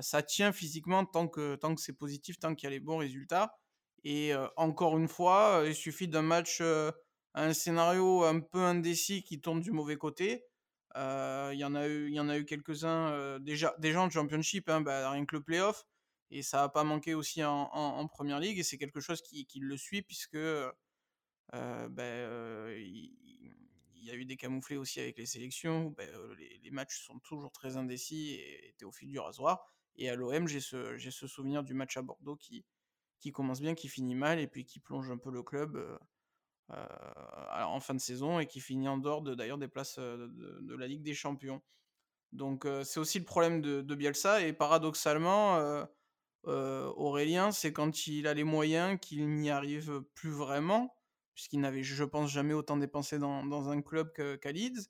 ça tient physiquement tant que, tant que c'est positif, tant qu'il y a les bons résultats. Et encore une fois, il suffit d'un match, un scénario un peu indécis qui tourne du mauvais côté. Il y en a eu, eu quelques-uns déjà, déjà en championship, hein, bah, rien que le playoff. Et ça n'a pas manqué aussi en, en, première ligue. Et c'est quelque chose qui, qui, le suit puisque ben, il, y a eu des camouflés aussi avec les sélections. Ben, les, matchs sont toujours très indécis et étaient au fil du rasoir. Et à l'OM, j'ai ce, ce souvenir du match à Bordeaux qui, qui commence bien, qui finit mal et puis qui plonge un peu le club en fin de saison et qui finit en dehors de, d'ailleurs des places de, la Ligue des Champions. Donc c'est aussi le problème de, de Bielsa et paradoxalement, Aurélien, c'est quand il a les moyens qu'il n'y arrive plus vraiment puisqu'il n'avait, je pense, jamais autant dépensé dans, un club qu'à Leeds.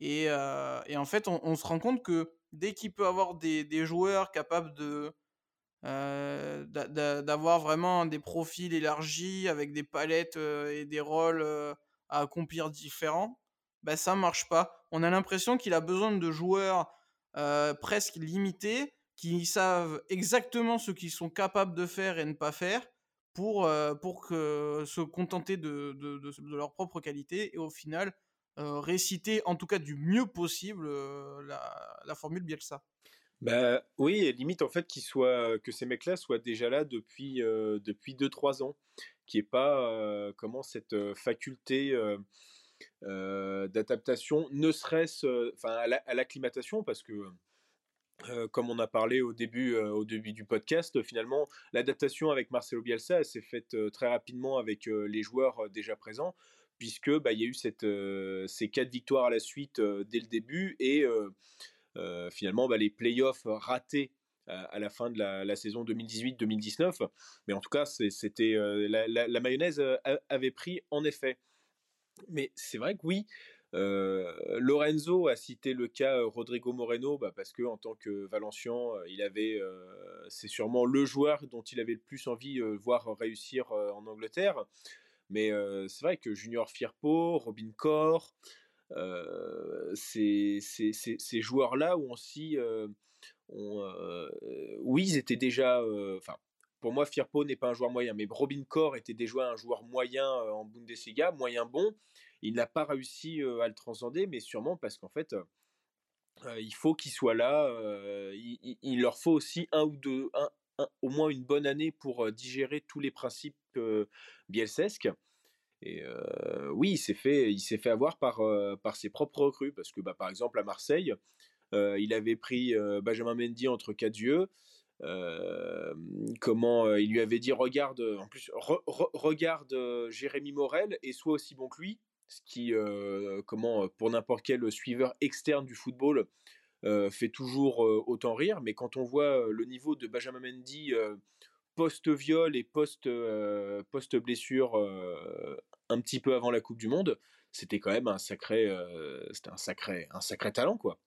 Et, et, en fait, on, se rend compte que dès qu'il peut avoir des, joueurs capables de d'avoir vraiment des profils élargis avec des palettes et des rôles à accomplir différents, ben ça marche pas. On a l'impression qu'il a besoin de joueurs presque limités qui savent exactement ce qu'ils sont capables de faire et ne pas faire pour, pour que, se contenter de, de, leur propre qualité et au final réciter en tout cas du mieux possible la, formule Bielsa. Bah oui, limite en fait qu'ils soient, que ces mecs-là soient déjà là depuis depuis 2-3 ans, qui est pas comment cette faculté d'adaptation, ne serait-ce enfin à l'acclimatation parce que comme on a parlé au début, au début du podcast, finalement, l'adaptation avec Marcelo Bielsa s'est faite très rapidement avec les joueurs déjà présents, puisque bah, il y a eu ces quatre victoires à la suite dès le début et finalement bah, les playoffs ratés à la fin de la, saison 2018-2019. Mais en tout cas, c'était la, mayonnaise avait pris en effet. Mais c'est vrai que oui, Lorenzo a cité le cas Rodrigo Moreno bah, parce que en tant que Valencian, il avait, c'est sûrement le joueur dont il avait le plus envie de voir réussir en Angleterre. Mais c'est vrai que Junior Firpo, Robin Corr, ces, joueurs-là on oui, ils étaient déjà, enfin. pour moi, Firpo n'est pas un joueur moyen, mais Robin Corr était déjà un joueur moyen en Bundesliga, moyen bon. Il n'a pas réussi à le transcender, mais sûrement parce qu'en fait, il faut qu'il soit là. Il, leur faut aussi un ou deux, au moins une bonne année pour digérer tous les principes bielsesques. Et oui, il s'est fait, il s'est fait avoir par, par ses propres recrues, parce que bah, par exemple à Marseille, il avait pris Benjamin Mendy entre quatre yeux. comment il lui avait dit regarde en plus regarde Jérémy Morel et sois aussi bon que lui ce qui, euh, comment, pour n'importe quel suiveur externe du football, euh, fait toujours euh, autant rire. Mais quand on voit le niveau de Benjamin Mendy post-viol et post-blessure un petit peu avant la Coupe du Monde, c'était quand même un sacré, un sacré, un sacré talent, quoi.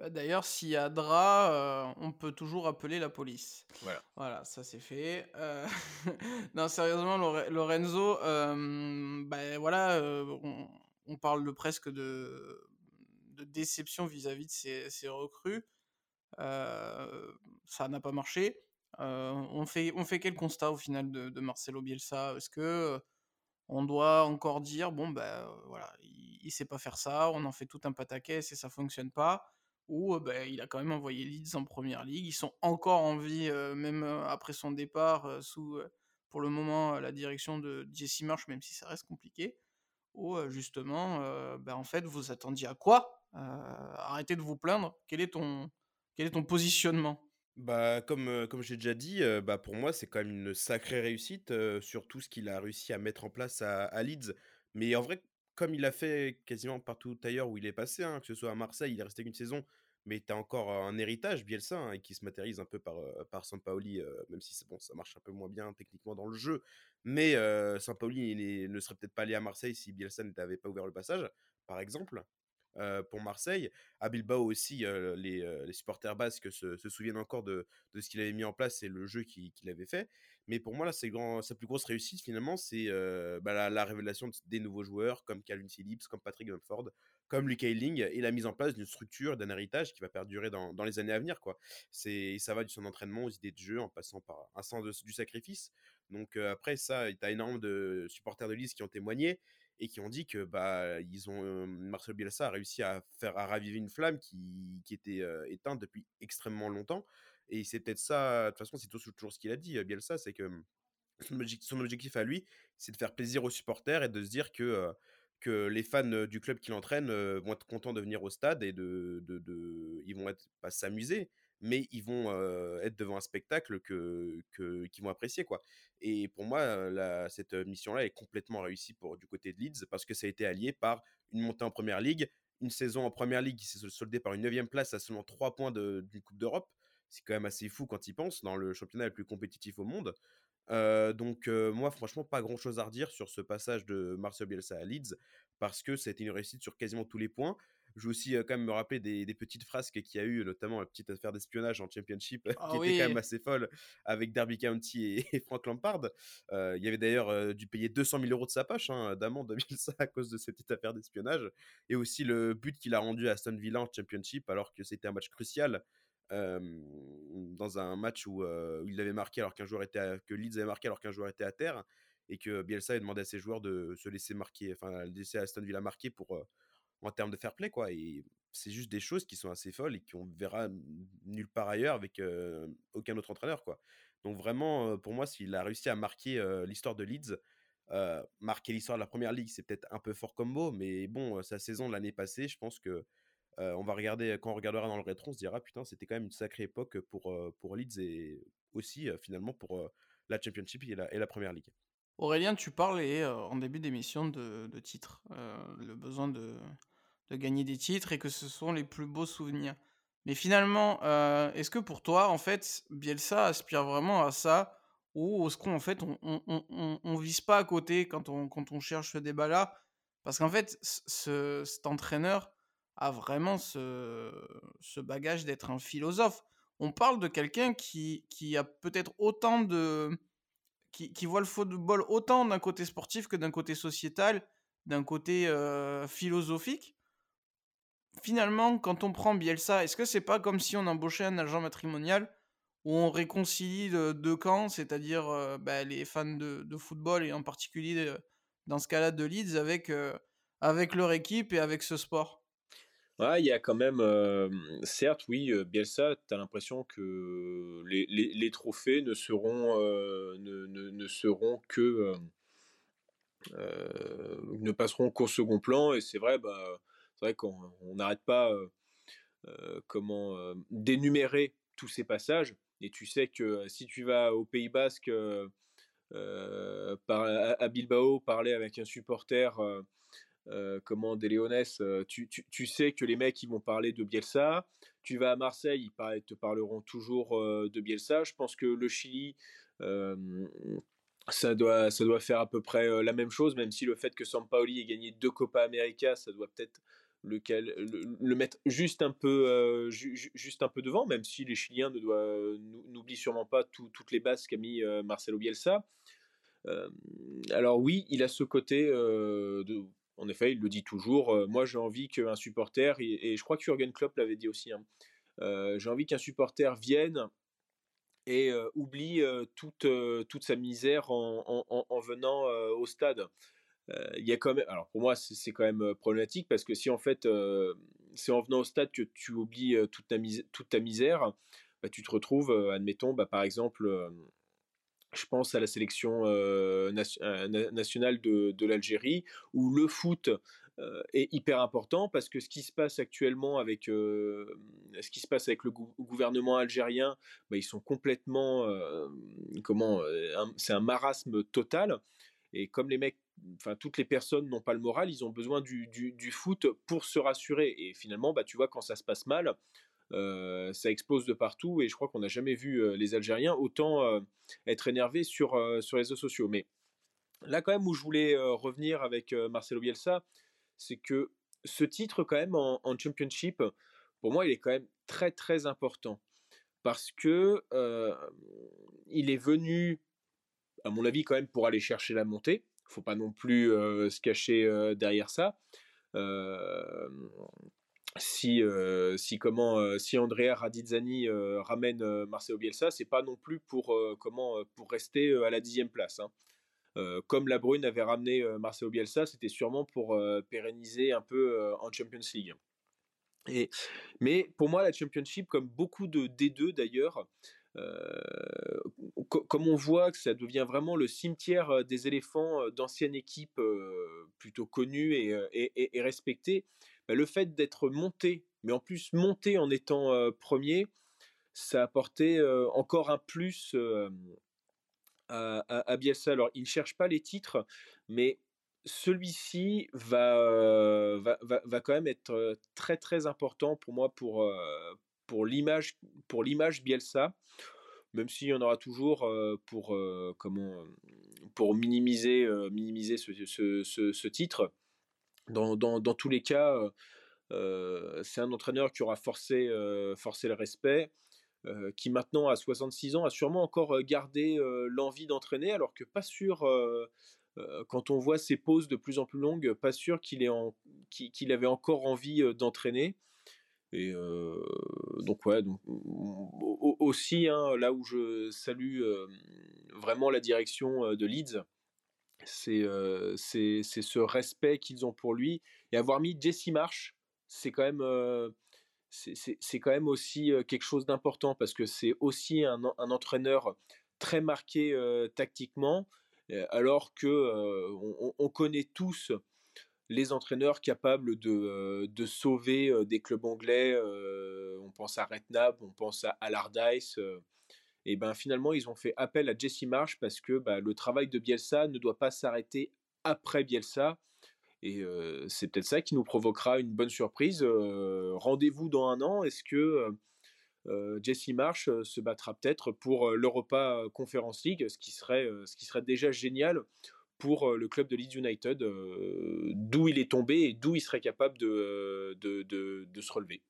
Bah, d'ailleurs, s'il y a drap, euh, on peut toujours appeler la police. Voilà. Voilà, ça c'est fait. Euh, non, sérieusement, Lorenzo, euh, bah, voilà, on, parle de presque de, de déception vis-à-vis de ses, recrues. ça n'a pas marché. on, fait, on fait quel constat au final de, Marcelo Bielsa? Est-ce que on doit encore dire, bon, ben voilà, il, ne sait pas faire ça, on en fait tout un pataquès et ça fonctionne pas? Où bah, il a quand même envoyé Leeds en première ligue. Ils sont encore en vie, même après son départ, sous pour le moment la direction de Jesse Marsh, même si ça reste compliqué. Où justement, bah, en fait, vous attendiez à quoi? Arrêtez de vous plaindre. Quel est ton, quel est ton positionnement? Bah, comme, comme j'ai déjà dit, bah, pour moi, c'est quand même une sacrée réussite, sur tout ce qu'il a réussi à mettre en place à à Leeds. Mais en vrai, comme il a fait quasiment partout ailleurs où il est passé, hein, que ce soit à Marseille, il est resté qu'une saison, mais tu as encore un héritage, Bielsa, hein, qui se matérialise un peu par, par Sampaoli, même si bon, ça marche un peu moins bien techniquement dans le jeu. Mais Sampaoli il ne serait peut-être pas allé à Marseille si Bielsa n'avait pas ouvert le passage, par exemple. Euh, pour Marseille. À Bilbao aussi, euh, les, euh, les, supporters basques se, souviennent encore de, de ce qu'il avait mis en place et le jeu qu'il avait fait. Mais pour moi, là, sa plus grosse réussite, finalement, c'est bah, la, révélation des nouveaux joueurs comme Calvin Phillips, comme Patrick Bamford, comme Luke Ayling, et la mise en place d'une structure, d'un héritage qui va perdurer dans, les années à venir. Quoi. Ça va du son entraînement aux idées de jeu en passant par un sens du sacrifice. Donc après ça, tu as énormément de supporters de Lise qui ont témoigné et qui ont dit que bah ils ont Marcel Bielsa a réussi à faire à raviver une flamme qui, qui était éteinte depuis extrêmement longtemps et c'est peut-être ça de toute façon c'est toujours ce qu'il a dit Bielsa c'est que son objectif à lui c'est de faire plaisir aux supporters et de se dire que que les fans du club qu'il entraîne vont être contents de venir au stade et de, de, de ils vont être pas s'amuser mais ils vont être devant un spectacle que, qu'ils vont apprécier quoi. Et pour moi, cette mission-là est complètement réussie pour du côté de Leeds parce que ça a été allié par une montée en première ligue, une saison en première ligue qui s'est soldée par une neuvième place à seulement 3 points d'une Coupe d'Europe. C'est quand même assez fou quand il pense dans le championnat le plus compétitif au monde. donc moi franchement pas grand chose à redire sur ce passage de Marcel Bielsa à Leeds parce que c'était une réussite sur quasiment tous les points. Je veux aussi quand même me rappeler des, petites frasques qu'il y a eu, notamment la petite affaire d'espionnage en Championship, ah qui était quand même assez folle avec Derby County et, Frank Lampard. il y avait d'ailleurs dû payer 200 000 euros de sa poche hein, d'amende 2000 à cause de cette petite affaire d'espionnage. Et aussi le but qu'il a rendu à Aston Villa en Championship, alors que c'était un match crucial. dans un match où, il avait marqué alors qu'un joueur était que Leeds avait marqué alors qu'un joueur était à terre et que Bielsa a demandé à ses joueurs de se laisser marquer, enfin laisser Aston Villa marquer pour en termes de fair play, quoi. Et c'est juste des choses qui sont assez folles et qu'on verra nulle part ailleurs avec aucun autre entraîneur, quoi. Donc vraiment, pour moi, s'il a réussi à marquer l'histoire de Leeds, marquer l'histoire de la première ligue, c'est peut-être un peu fort comme mot, mais bon, sa saison de l'année passée, je pense que on va regarder, quand on regardera dans le rétro, on se dira, putain, c'était quand même une sacrée époque pour, pour Leeds et aussi finalement pour la Championship et la, et la première ligue. Aurélien, tu parlais en début d'émission de, de titres, le besoin de, de gagner des titres et que ce sont les plus beaux souvenirs. Mais finalement, euh, est-ce que pour toi, en fait, Bielsa aspire vraiment à ça ou est-ce qu'en fait, on, on, vise pas à côté quand on, quand on cherche ce débat-là? Parce qu'en fait, ce, cet entraîneur a vraiment ce, ce bagage d'être un philosophe. On parle de quelqu'un qui, qui a peut-être autant de... Qui, qui, voit le football autant d'un côté sportif que d'un côté sociétal, d'un côté euh, philosophique finalement, quand on prend Bielsa, est-ce que c'est pas comme si on embauchait un agent matrimonial où on réconcilie deux camps, c'est-à-dire euh, bah, les fans de, football et en particulier euh, dans ce cas-là de Leeds avec, euh, avec leur équipe et avec ce sport? Ouais, il y a quand même, certes, oui, Bielsa, tu as l'impression que les, les, trophées ne seront, ne, ne, seront que. ne passeront qu'au second plan, et c'est vrai, bah c'est vrai qu'on n'arrête pas comment d'énumérer tous ces passages. Et tu sais que si tu vas au Pays Basque, à, Bilbao, parler avec un supporter, comment des tu, sais que les mecs ils vont parler de Bielsa. Tu vas à Marseille, ils te parleront toujours de Bielsa. Je pense que le Chili, ça doit, ça doit faire à peu près la même chose, même si le fait que Sampaoli ait gagné deux Copa América, ça doit peut-être lequel, le, mettre juste un, peu, euh, juste un peu devant, même si les Chiliens ne n'oublient sûrement pas toutes les bases qu'a mis euh, Marcelo Bielsa. Euh, alors oui, il a ce côté, de, en effet, il le dit toujours, moi j'ai envie qu'un supporter, et, je crois que Jürgen Klopp l'avait dit aussi, hein, j'ai envie qu'un supporter vienne et oublie toute, toute sa misère en, en venant au stade il y a quand même, alors pour moi c'est quand même problématique parce que si en fait c'est en venant au stade que tu oublies toute ta, toute ta misère, bah, tu te retrouves, admettons, bah, par exemple, je pense à la sélection nationale de, de l'Algérie où le foot est hyper important parce que ce qui se passe actuellement avec ce qui se passe avec le gouvernement algérien, bah, ils sont complètement comment c'est un marasme total et comme les mecs enfin toutes les personnes n'ont pas le moral, ils ont besoin du, du, foot pour se rassurer. Et finalement, bah, tu vois, quand ça se passe mal, ça explose de partout. Et je crois qu'on n'a jamais vu les Algériens autant être énervés sur, sur les réseaux sociaux. Mais là, quand même, où je voulais revenir avec Marcelo Bielsa, c'est que ce titre, quand même, en, Championship, pour moi, il est quand même très, très important. Parce que il est venu, à mon avis, quand même, pour aller chercher la montée. Ne faut pas non plus se cacher derrière ça. si, si comment si Andrea Radizzani ramène Marcelo Bielsa, c'est pas non plus pour comment pour rester à la dixième place. Hein comme La Brune avait ramené Marcelo Bielsa, c'était sûrement pour pérenniser un peu en Champions League. Et, mais pour moi, la Championship, comme beaucoup de D2 d'ailleurs, comme on voit que ça devient vraiment le cimetière des éléphants d'anciennes équipes plutôt connues et, respectées, bah, le fait d'être monté, mais en plus monté en étant premier, ça apportait encore un plus à, Bielsa. Alors, il ne cherche pas les titres, mais celui-ci va, va, quand même être très très important pour moi pour, pour l'image pour l'image Bielsa même s'il y en aura toujours pour comment pour minimiser minimiser ce, titre dans, dans, tous les cas c'est un entraîneur qui aura forcé forcé le respect euh, qui maintenant à 66 ans a sûrement encore euh, gardé euh, l'envie d'entraîner, alors que pas sûr, quand on voit ses pauses de plus en plus longues, pas sûr qu'il qu'il avait encore envie d'entraîner. Et donc ouais, donc, aussi hein, là où je salue vraiment la direction de Leeds, c'est ce respect qu'ils ont pour lui. Et avoir mis Jesse Marsh, c'est quand même c'est quand même aussi quelque chose d'important parce que c'est aussi un, entraîneur très marqué tactiquement, alors que on, connaît tous les entraîneurs capables de, sauver des clubs anglais. on pense à Redknapp, on pense à Allardyce. et ben finalement, ils ont fait appel à Jesse Marsh parce que bah, le travail de Bielsa ne doit pas s'arrêter après Bielsa. Et c'est peut-être ça qui nous provoquera une bonne surprise. Rendez-vous dans un an. Est-ce que Jesse Marsh se battra peut-être pour l'Europa Conference League, ce qui serait, ce qui serait déjà génial pour le club de Leeds United, d'où il est tombé et d'où il serait capable de, de, se relever.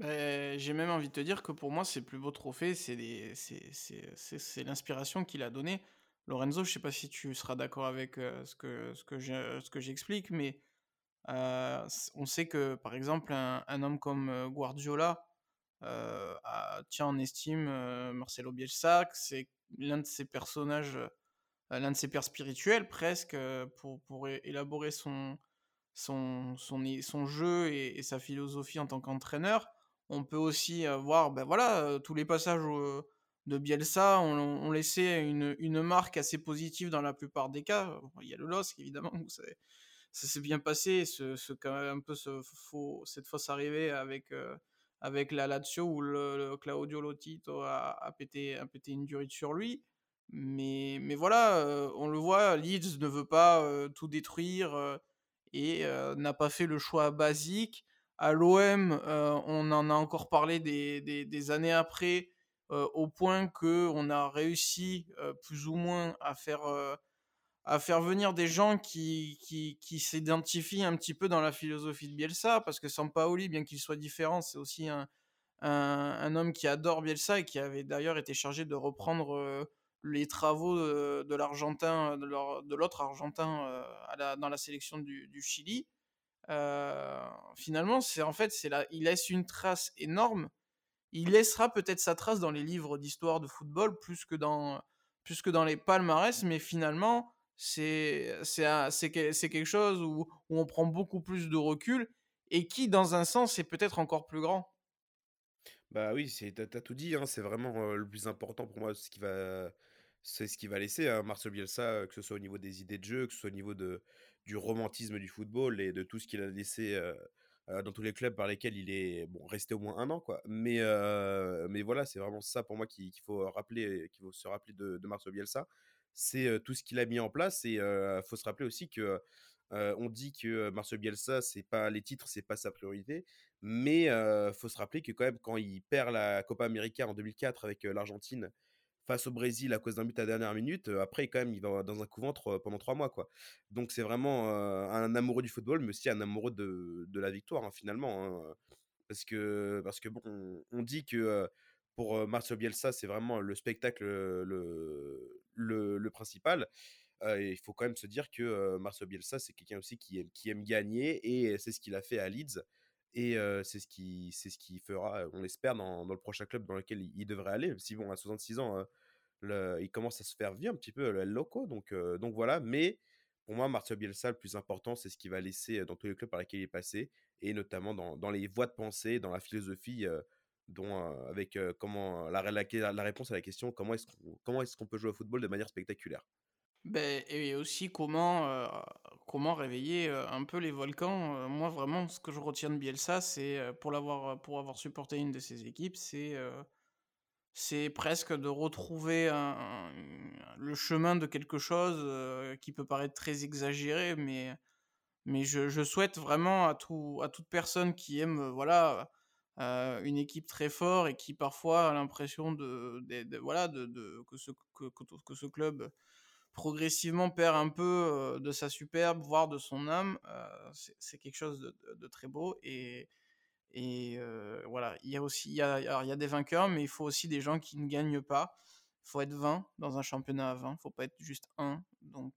Bah, j'ai même envie de te dire que pour moi, le plus beau trophée, c'est l'inspiration qu'il a donnée. Lorenzo, je sais pas si tu seras d'accord avec ce que j'explique, mais on sait que, par exemple, un, homme comme Guardiola tient en estime Marcelo Bielsa, c'est l'un de ses personnages, l'un de ses pères spirituels presque, pour, pour élaborer son, jeu et, sa philosophie en tant qu'entraîneur. On peut aussi voir ben voilà, tous les passages de Bielsa ont, laissé une, marque assez positive dans la plupart des cas. Il y a le LOSC, évidemment, où ça s'est bien passé, ce, un peu ce faux, cette fausse arrivée avec, euh, avec la Lazio où le, Claudio Lotito a, a pété une durite sur lui. Mais, mais voilà, on le voit, Leeds ne veut pas tout détruire et n'a pas fait le choix basique. À l'OM, on en a encore parlé des, des années après au point que on a réussi plus ou moins à faire à faire venir des gens qui, qui, qui s'identifient un petit peu dans la philosophie de Bielsa, parce que Sampaoli, bien qu'il soit différent, c'est aussi un, un, homme qui adore Bielsa et qui avait d'ailleurs été chargé de reprendre les travaux de, l'Argentin, de l'autre Argentin dans la sélection du, Chili. finalement, c'est en fait, c'est là, il laisse une trace énorme il laissera peut-être sa trace dans les livres d'histoire de football plus que dans, plus que dans les palmarès, mais finalement, c'est quelque chose où, où, on prend beaucoup plus de recul et qui, dans un sens, est peut-être encore plus grand. Bah oui, tu as, tout dit, hein, c'est vraiment le plus important pour moi, ce qui va, c'est ce qui va laisser hein, Marcel Bielsa, que ce soit au niveau des idées de jeu, que ce soit au niveau de, du romantisme du football et de tout ce qu'il a laissé dans tous les clubs par lesquels il est bon, resté au moins un an. Quoi. Mais, mais voilà, c'est vraiment ça pour moi qu'il faut rappeler, faut se rappeler de, Marcelo Bielsa. C'est tout ce qu'il a mis en place et il faut se rappeler aussi que on dit que Marcel Bielsa, c'est pas les titres, c'est pas sa priorité, mais il faut se rappeler que quand même quand il perd la Copa América en 2004 avec l'Argentine face au Brésil à cause d'un but à dernière minute, après quand même il va dans un couventre pendant trois mois quoi. Donc c'est vraiment un amoureux du football, mais aussi un amoureux de, de la victoire hein, finalement, hein. parce que parce que bon, on, dit que pour Marcel Bielsa c'est vraiment le spectacle le, le, principal il faut quand même se dire que Marcel Bielsa, c'est quelqu'un aussi qui aime, qui aime gagner et c'est ce qu'il a fait à Leeds. Et c'est ce qui c'est ce qui fera, on l'espère, dans, dans, le prochain club dans lequel il, devrait aller. Si bon, à 66 ans, il commence à se faire vieux un petit peu, le loco. Donc, donc voilà. Mais pour moi, Marcel Bielsa, le plus important, c'est ce qu'il va laisser dans tous les clubs par lesquels il est passé, et notamment dans, dans les voies de pensée, dans la philosophie, dont avec comment la, la, réponse à la question comment est-ce comment est-ce qu'on peut jouer au football de manière spectaculaire. Ben, et aussi comment, euh, comment réveiller euh, un peu les volcans. Euh, moi, vraiment, ce que je retiens de Bielsa, c'est pour l'avoir, pour avoir supporté une de ses équipes, c'est c'est presque de retrouver le chemin de quelque chose qui peut paraître très exagéré, mais, mais je, souhaite vraiment à, tout, à toute personne qui aime voilà, une équipe très forte et qui parfois a l'impression de, voilà, que, ce, que, que ce club progressivement perd un peu de sa superbe, voire de son âme. c'est quelque chose de, très beau. Et, voilà, il y a aussi il y a, des vainqueurs, mais il faut aussi des gens qui ne gagnent pas. Il faut être 20 dans un championnat à 20, il ne faut pas être juste 1. Donc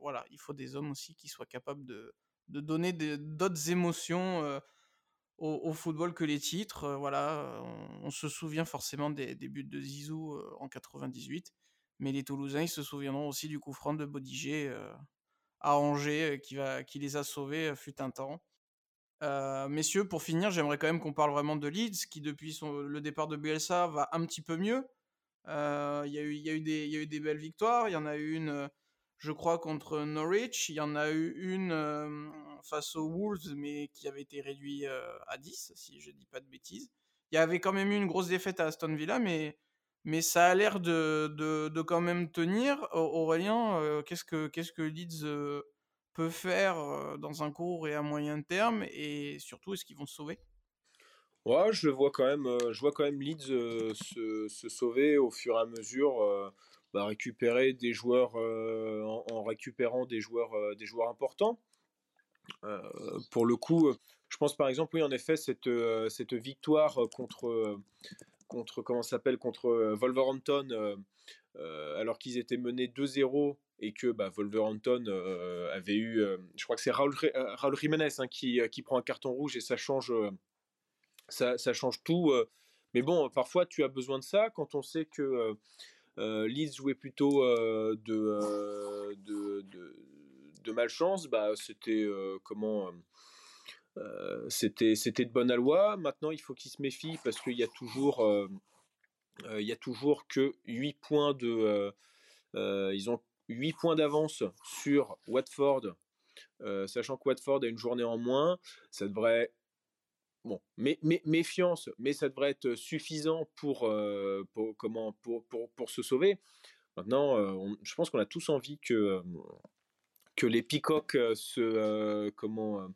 voilà, il faut des hommes aussi qui soient capables de, donner d'autres émotions au, football que les titres. voilà, on, se souvient forcément des, des buts de Zizou en 98. Mais les Toulousains, ils se souviendront aussi du coup franc de Bodiger euh, à Angers, euh, qui, les a sauvés, euh, fut un temps. messieurs, pour finir, j'aimerais quand même qu'on parle vraiment de Leeds, qui depuis le départ de Bielsa va un petit peu mieux. Il y a eu des belles victoires. Il y en a eu une, je crois, contre Norwich. Il y en a eu une face aux Wolves, mais qui avait été réduite à 10, si je ne dis pas de bêtises. Il y avait quand même eu une grosse défaite à Aston Villa, mais mais ça a l'air de, de, quand même tenir. Aurélien, euh, qu'est-ce que qu'est-ce que Leeds euh, peut faire euh, dans un court et à moyen terme et surtout est-ce qu'ils vont se sauver? Ouais, je vois quand même, je vois quand même Leeds se, se, sauver au fur et à mesure, bah, récupérer des joueurs en, en, récupérant des joueurs, des joueurs importants. pour le coup, je pense par exemple, oui, en effet, cette, cette victoire contre contre comment s'appelle contre euh, Wolverhampton euh, euh, alors qu'ils étaient menés 2-0 et que bah, Wolverhampton avait eu, je crois que c'est Raúl, Raúl, Jiménez hein, qui, qui, prend un carton rouge et ça change, ça, change tout. mais bon, parfois tu as besoin de ça quand on sait que Leeds jouait plutôt de, de, de, de, malchance. Bah, c'était comment euh, c'était de bonne aloi. Maintenant, il faut qu'il se méfie parce qu'il y a toujours euh, euh, y a toujours que 8 points de ils ont 8 points d'avance sur Watford, sachant que Watford a une journée en moins, ça devrait bon, mais, méfiance, mais ça devrait être suffisant pour, pour comment pour, pour, pour, se sauver. Maintenant, je pense qu'on a tous envie que que les Peacocks se comment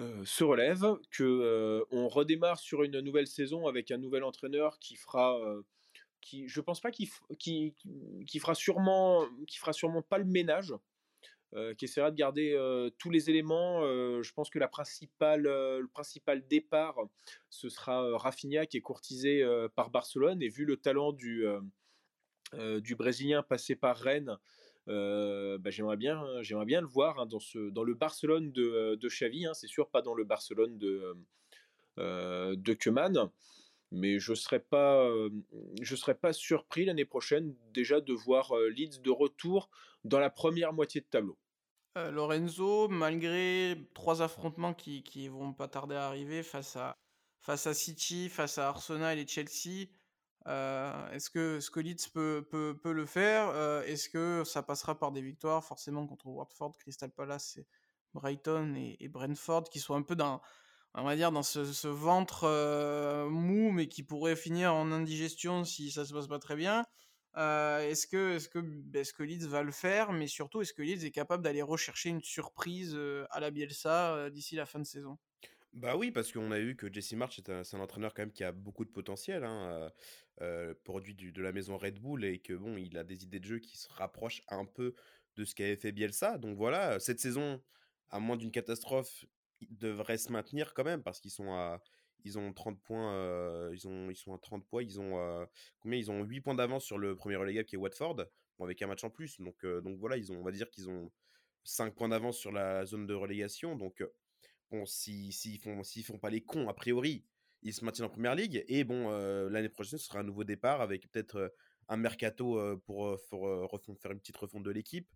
euh, se relève, que euh, on redémarre sur une nouvelle saison avec un nouvel entraîneur qui fera, euh, qui, je pense pas qu'il qui, qui fera sûrement, qui fera sûrement pas le ménage, qui essaiera de garder tous les éléments. je pense que la principale, le principal départ, ce sera Rafinha qui est courtisé par Barcelone et vu le talent du du Brésilien passé par Rennes euh, bah, j'aimerais bien, j'aimerais bien le voir hein, dans, ce, dans le Barcelone de, euh, de Xavi. Hein, c'est sûr, pas dans le Barcelone de, euh, de Keman. Mais je serais, pas, je serais pas surpris l'année prochaine déjà de voir Leeds de retour dans la première moitié de tableau. Lorenzo, malgré trois affrontements qui, qui vont pas tarder à arriver face à, face à City, face à Arsenal et Chelsea, est-ce que, ce peut, le faire? Est-ce que ça passera par des victoires? Forcément contre Watford, Crystal Palace, Brighton et, Brentford qui sont un peu dans, on va dire, dans ce, ventre mou mais qui pourrait finir en indigestion si ça se passe pas très bien. Est-ce que, que Leeds va le faire? Mais surtout, est-ce que Leeds est capable d'aller rechercher une surprise à la Bielsa d'ici la fin de saison? Bah oui, parce qu'on a vu que Jesse March, c'est un, entraîneur quand même qui a beaucoup de potentiel, hein, produit de la maison Red Bull, et que bon, il a des idées de jeu qui se rapprochent un peu de ce qu'avait fait Bielsa. Donc voilà, cette saison, à moins d'une catastrophe, devrait se maintenir quand même, parce qu'ils sont à, ils ont 30 points, ils, ont, ils sont à 30 points, ils ont combien? Ils ont 8 points d'avance sur le premier relégable qui est Watford, avec un match en plus. Donc, donc voilà, ils ont, on va dire qu'ils ont 5 points d'avance sur la zone de relégation. Donc bon, s'ils si, font, font pas les cons, a priori, ils se maintiennent en première ligue. Et bon, l'année prochaine, ce sera un nouveau départ avec peut-être un mercato pour, faire une petite refonte de l'équipe.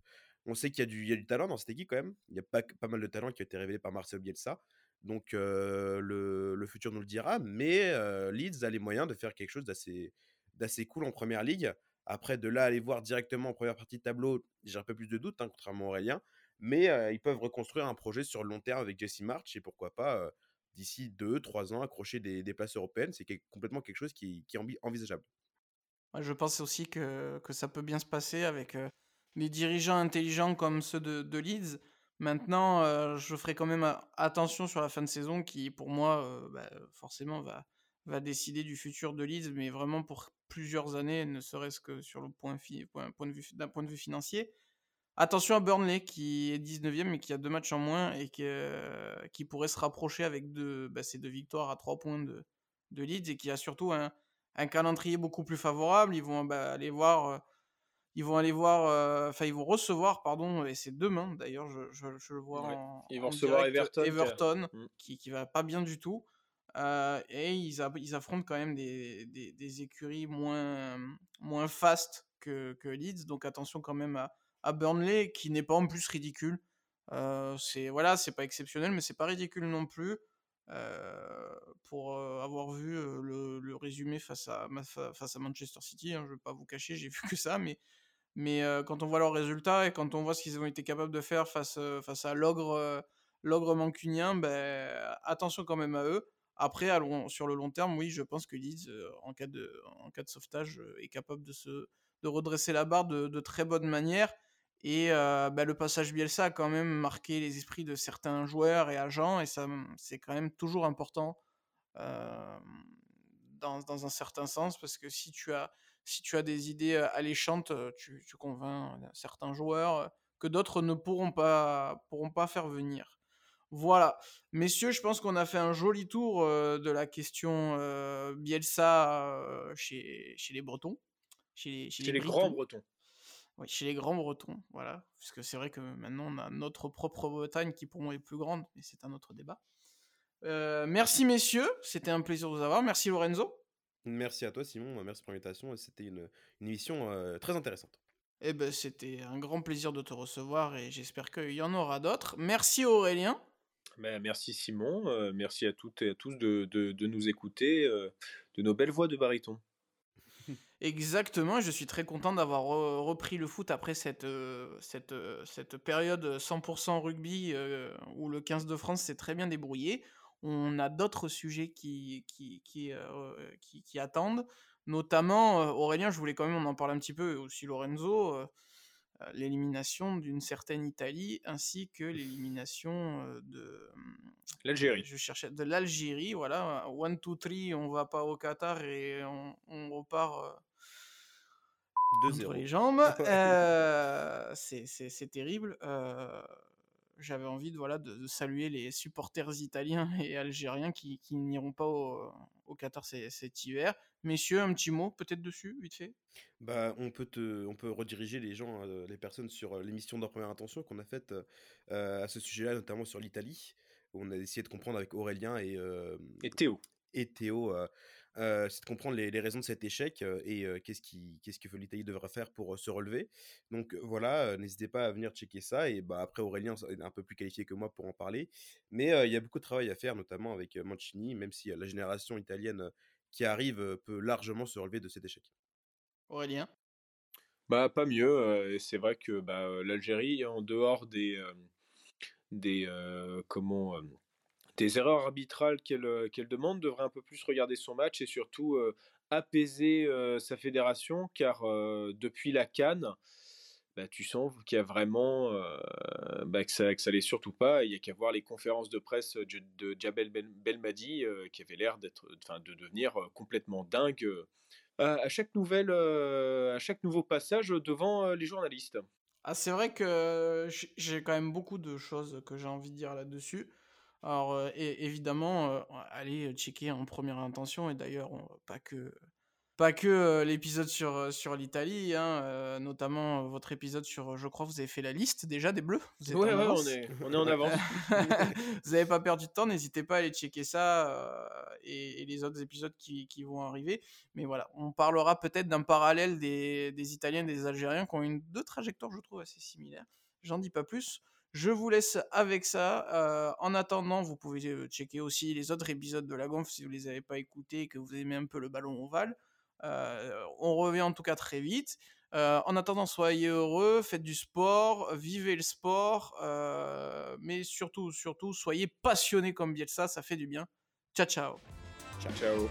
On sait qu'il y, a du talent dans cette équipe quand même. Il y a pas, mal de talent qui a été révélé par Marcel Bielsa. Donc le, futur nous le dira. Mais Leeds a les moyens de faire quelque chose d'assez cool en première ligue. Après, de là, aller voir directement en première partie de tableau, j'ai un peu plus de doutes, hein, contrairement à Aurélien mais ils peuvent reconstruire un projet sur long terme avec Jesse March et pourquoi pas d'ici 2-3 ans accrocher des, places européennes. C'est complètement quelque chose qui, est envisageable. Je pense aussi que, ça peut bien se passer avec des dirigeants intelligents comme ceux de, Leeds. Maintenant, je ferai quand même attention sur la fin de saison qui, pour moi, bah, forcément, va, va décider du futur de Leeds, mais vraiment pour plusieurs années, ne serait-ce que sur le point, point de vue, d'un point de vue financier. Attention à Burnley qui est 19ème mais qui a deux matchs en moins et qui, euh, qui pourrait se rapprocher avec deux, bah, ces deux victoires à trois points de, de Leeds et qui a surtout un, un calendrier beaucoup plus favorable. Ils vont bah, aller voir, euh, ils vont aller voir, euh, enfin ils vont recevoir, pardon, et c'est demain d'ailleurs, je, je, le vois en, Ils vont recevoir Everton, Everton mm. qui, qui va pas bien du tout. et ils, ils, affrontent quand même des, des, des, écuries moins, moins fast que, que Leeds, donc attention quand même à à Burnley qui n'est pas en plus ridicule. Euh, c'est voilà, c'est pas exceptionnel, mais c'est pas ridicule non plus. Pour avoir vu le, résumé face à, Manchester City, hein, je vais pas vous cacher, j'ai vu que ça, mais, mais quand on voit leurs résultats et quand on voit ce qu'ils ont été capables de faire face, face à l'ogre mancunien, ben, attention quand même à eux. Après, sur le long terme, oui, je pense que Leeds, en, cas de, en cas de sauvetage, est capable de, se, de redresser la barre de très bonne manière. Et bah, le passage Bielsa a quand même marqué les esprits de certains joueurs et agents, et ça, mmh, c'est quand même toujours important dans, dans, un certain sens, parce que si tu as, si tu as des idées alléchantes, tu, tu convaincs certains joueurs que d'autres ne pourront pas, pourront pas faire venir. Voilà. Messieurs, je pense qu'on a fait un joli tour de la question Bielsa chez, chez les Bretons. Chez, chez, les grands Bretons. Oui, chez les grands bretons, voilà. Parce que c'est vrai que maintenant, on a notre propre Bretagne qui pour moi est plus grande, mais c'est un autre débat. Euh, merci messieurs, c'était un plaisir de vous avoir. Merci Lorenzo. Merci à toi Simon, merci pour l'invitation. C'était une, émission euh, très intéressante. Eh ben, c'était un grand plaisir de te recevoir et j'espère qu'il y en aura d'autres. Merci Aurélien. Ben, merci Simon, euh, merci à toutes et à tous de, de nous écouter, de nos belles voix de baryton. Exactement, je suis très content d'avoir repris le foot après cette, euh, cette, euh, cette période 100% rugby euh, où le 15 de France s'est très bien débrouillé. On a d'autres sujets qui, qui, qui, qui, attendent, notamment, Aurélien, je voulais quand même, on en parle un petit peu, aussi Lorenzo, l'élimination d'une certaine Italie ainsi que l'élimination de l'Algérie. Je cherchais de l'Algérie, voilà. One, two, three, on va pas au Qatar et on, on repart 2-0. les jambes. euh, c'est terrible. Euh, J'avais envie de, voilà, de, saluer les supporters italiens et algériens qui, qui n'iront pas au, au Qatar cet hiver. Messieurs, un petit mot peut-être dessus, vite fait? Bah, on, peut te, on peut rediriger les gens, euh, les personnes sur euh, l'émission de première intention qu'on a faite à ce sujet-là, notamment sur l'Italie, où on a essayé de comprendre avec Aurélien et, et Théo. Et Théo c'est de comprendre les, raisons de cet échec et qu'est-ce, qui, qu'est-ce que l'Italie devrait faire pour se relever. Donc voilà, n'hésitez pas à venir checker ça. Et bah, après, Aurélien est un peu plus qualifié que moi pour en parler. Mais il y a beaucoup de travail à faire, notamment avec Mancini, même si la génération italienne qui arrive peut largement se relever de cet échec. Aurélien? Bah, pas mieux. et c'est vrai que bah, l'Algérie, en dehors des, des, comment, des erreurs arbitrales qu'elle qu'elle demande, devrait un peu plus regarder son match et surtout apaiser sa fédération, car depuis la Cannes, bah, tu sens qu'il y a vraiment bah, que ça que ça l'est surtout pas. Il y a qu'à voir les conférences de presse de, de Djabel Belmadi qui avait l'air d'être, de devenir complètement dingue à chaque nouvelle, à chaque nouveau passage devant les journalistes. Ah, c'est vrai que j'ai quand même beaucoup de choses que j'ai envie de dire là-dessus. Alors, évidemment, allez checker en première intention, et d'ailleurs, pas que pas que euh, l'épisode sur, euh, sur l'Italie, hein, euh, notamment votre épisode sur, je crois, vous avez fait la liste déjà des Bleus. Vous ouais, ouais, on est, on est en avance. vous n'avez pas perdu de temps, n'hésitez pas à aller checker ça et, les autres épisodes qui, qui, vont arriver. Mais voilà, on parlera peut-être d'un parallèle des, des, Italiens et des Algériens qui ont une, deux trajectoires, je trouve, assez similaires. J'en dis pas plus. Je vous laisse avec ça. en attendant, vous pouvez checker aussi les autres épisodes de la Gonf si vous les avez pas écoutés et que vous aimez un peu le ballon ovale. Euh, on revient en tout cas très vite. Euh, en attendant, soyez heureux, faites du sport, vivez le sport, euh, mais surtout, surtout, soyez passionnés comme Bielsa, ça fait du bien. Ciao, ciao. Ciao, ciao.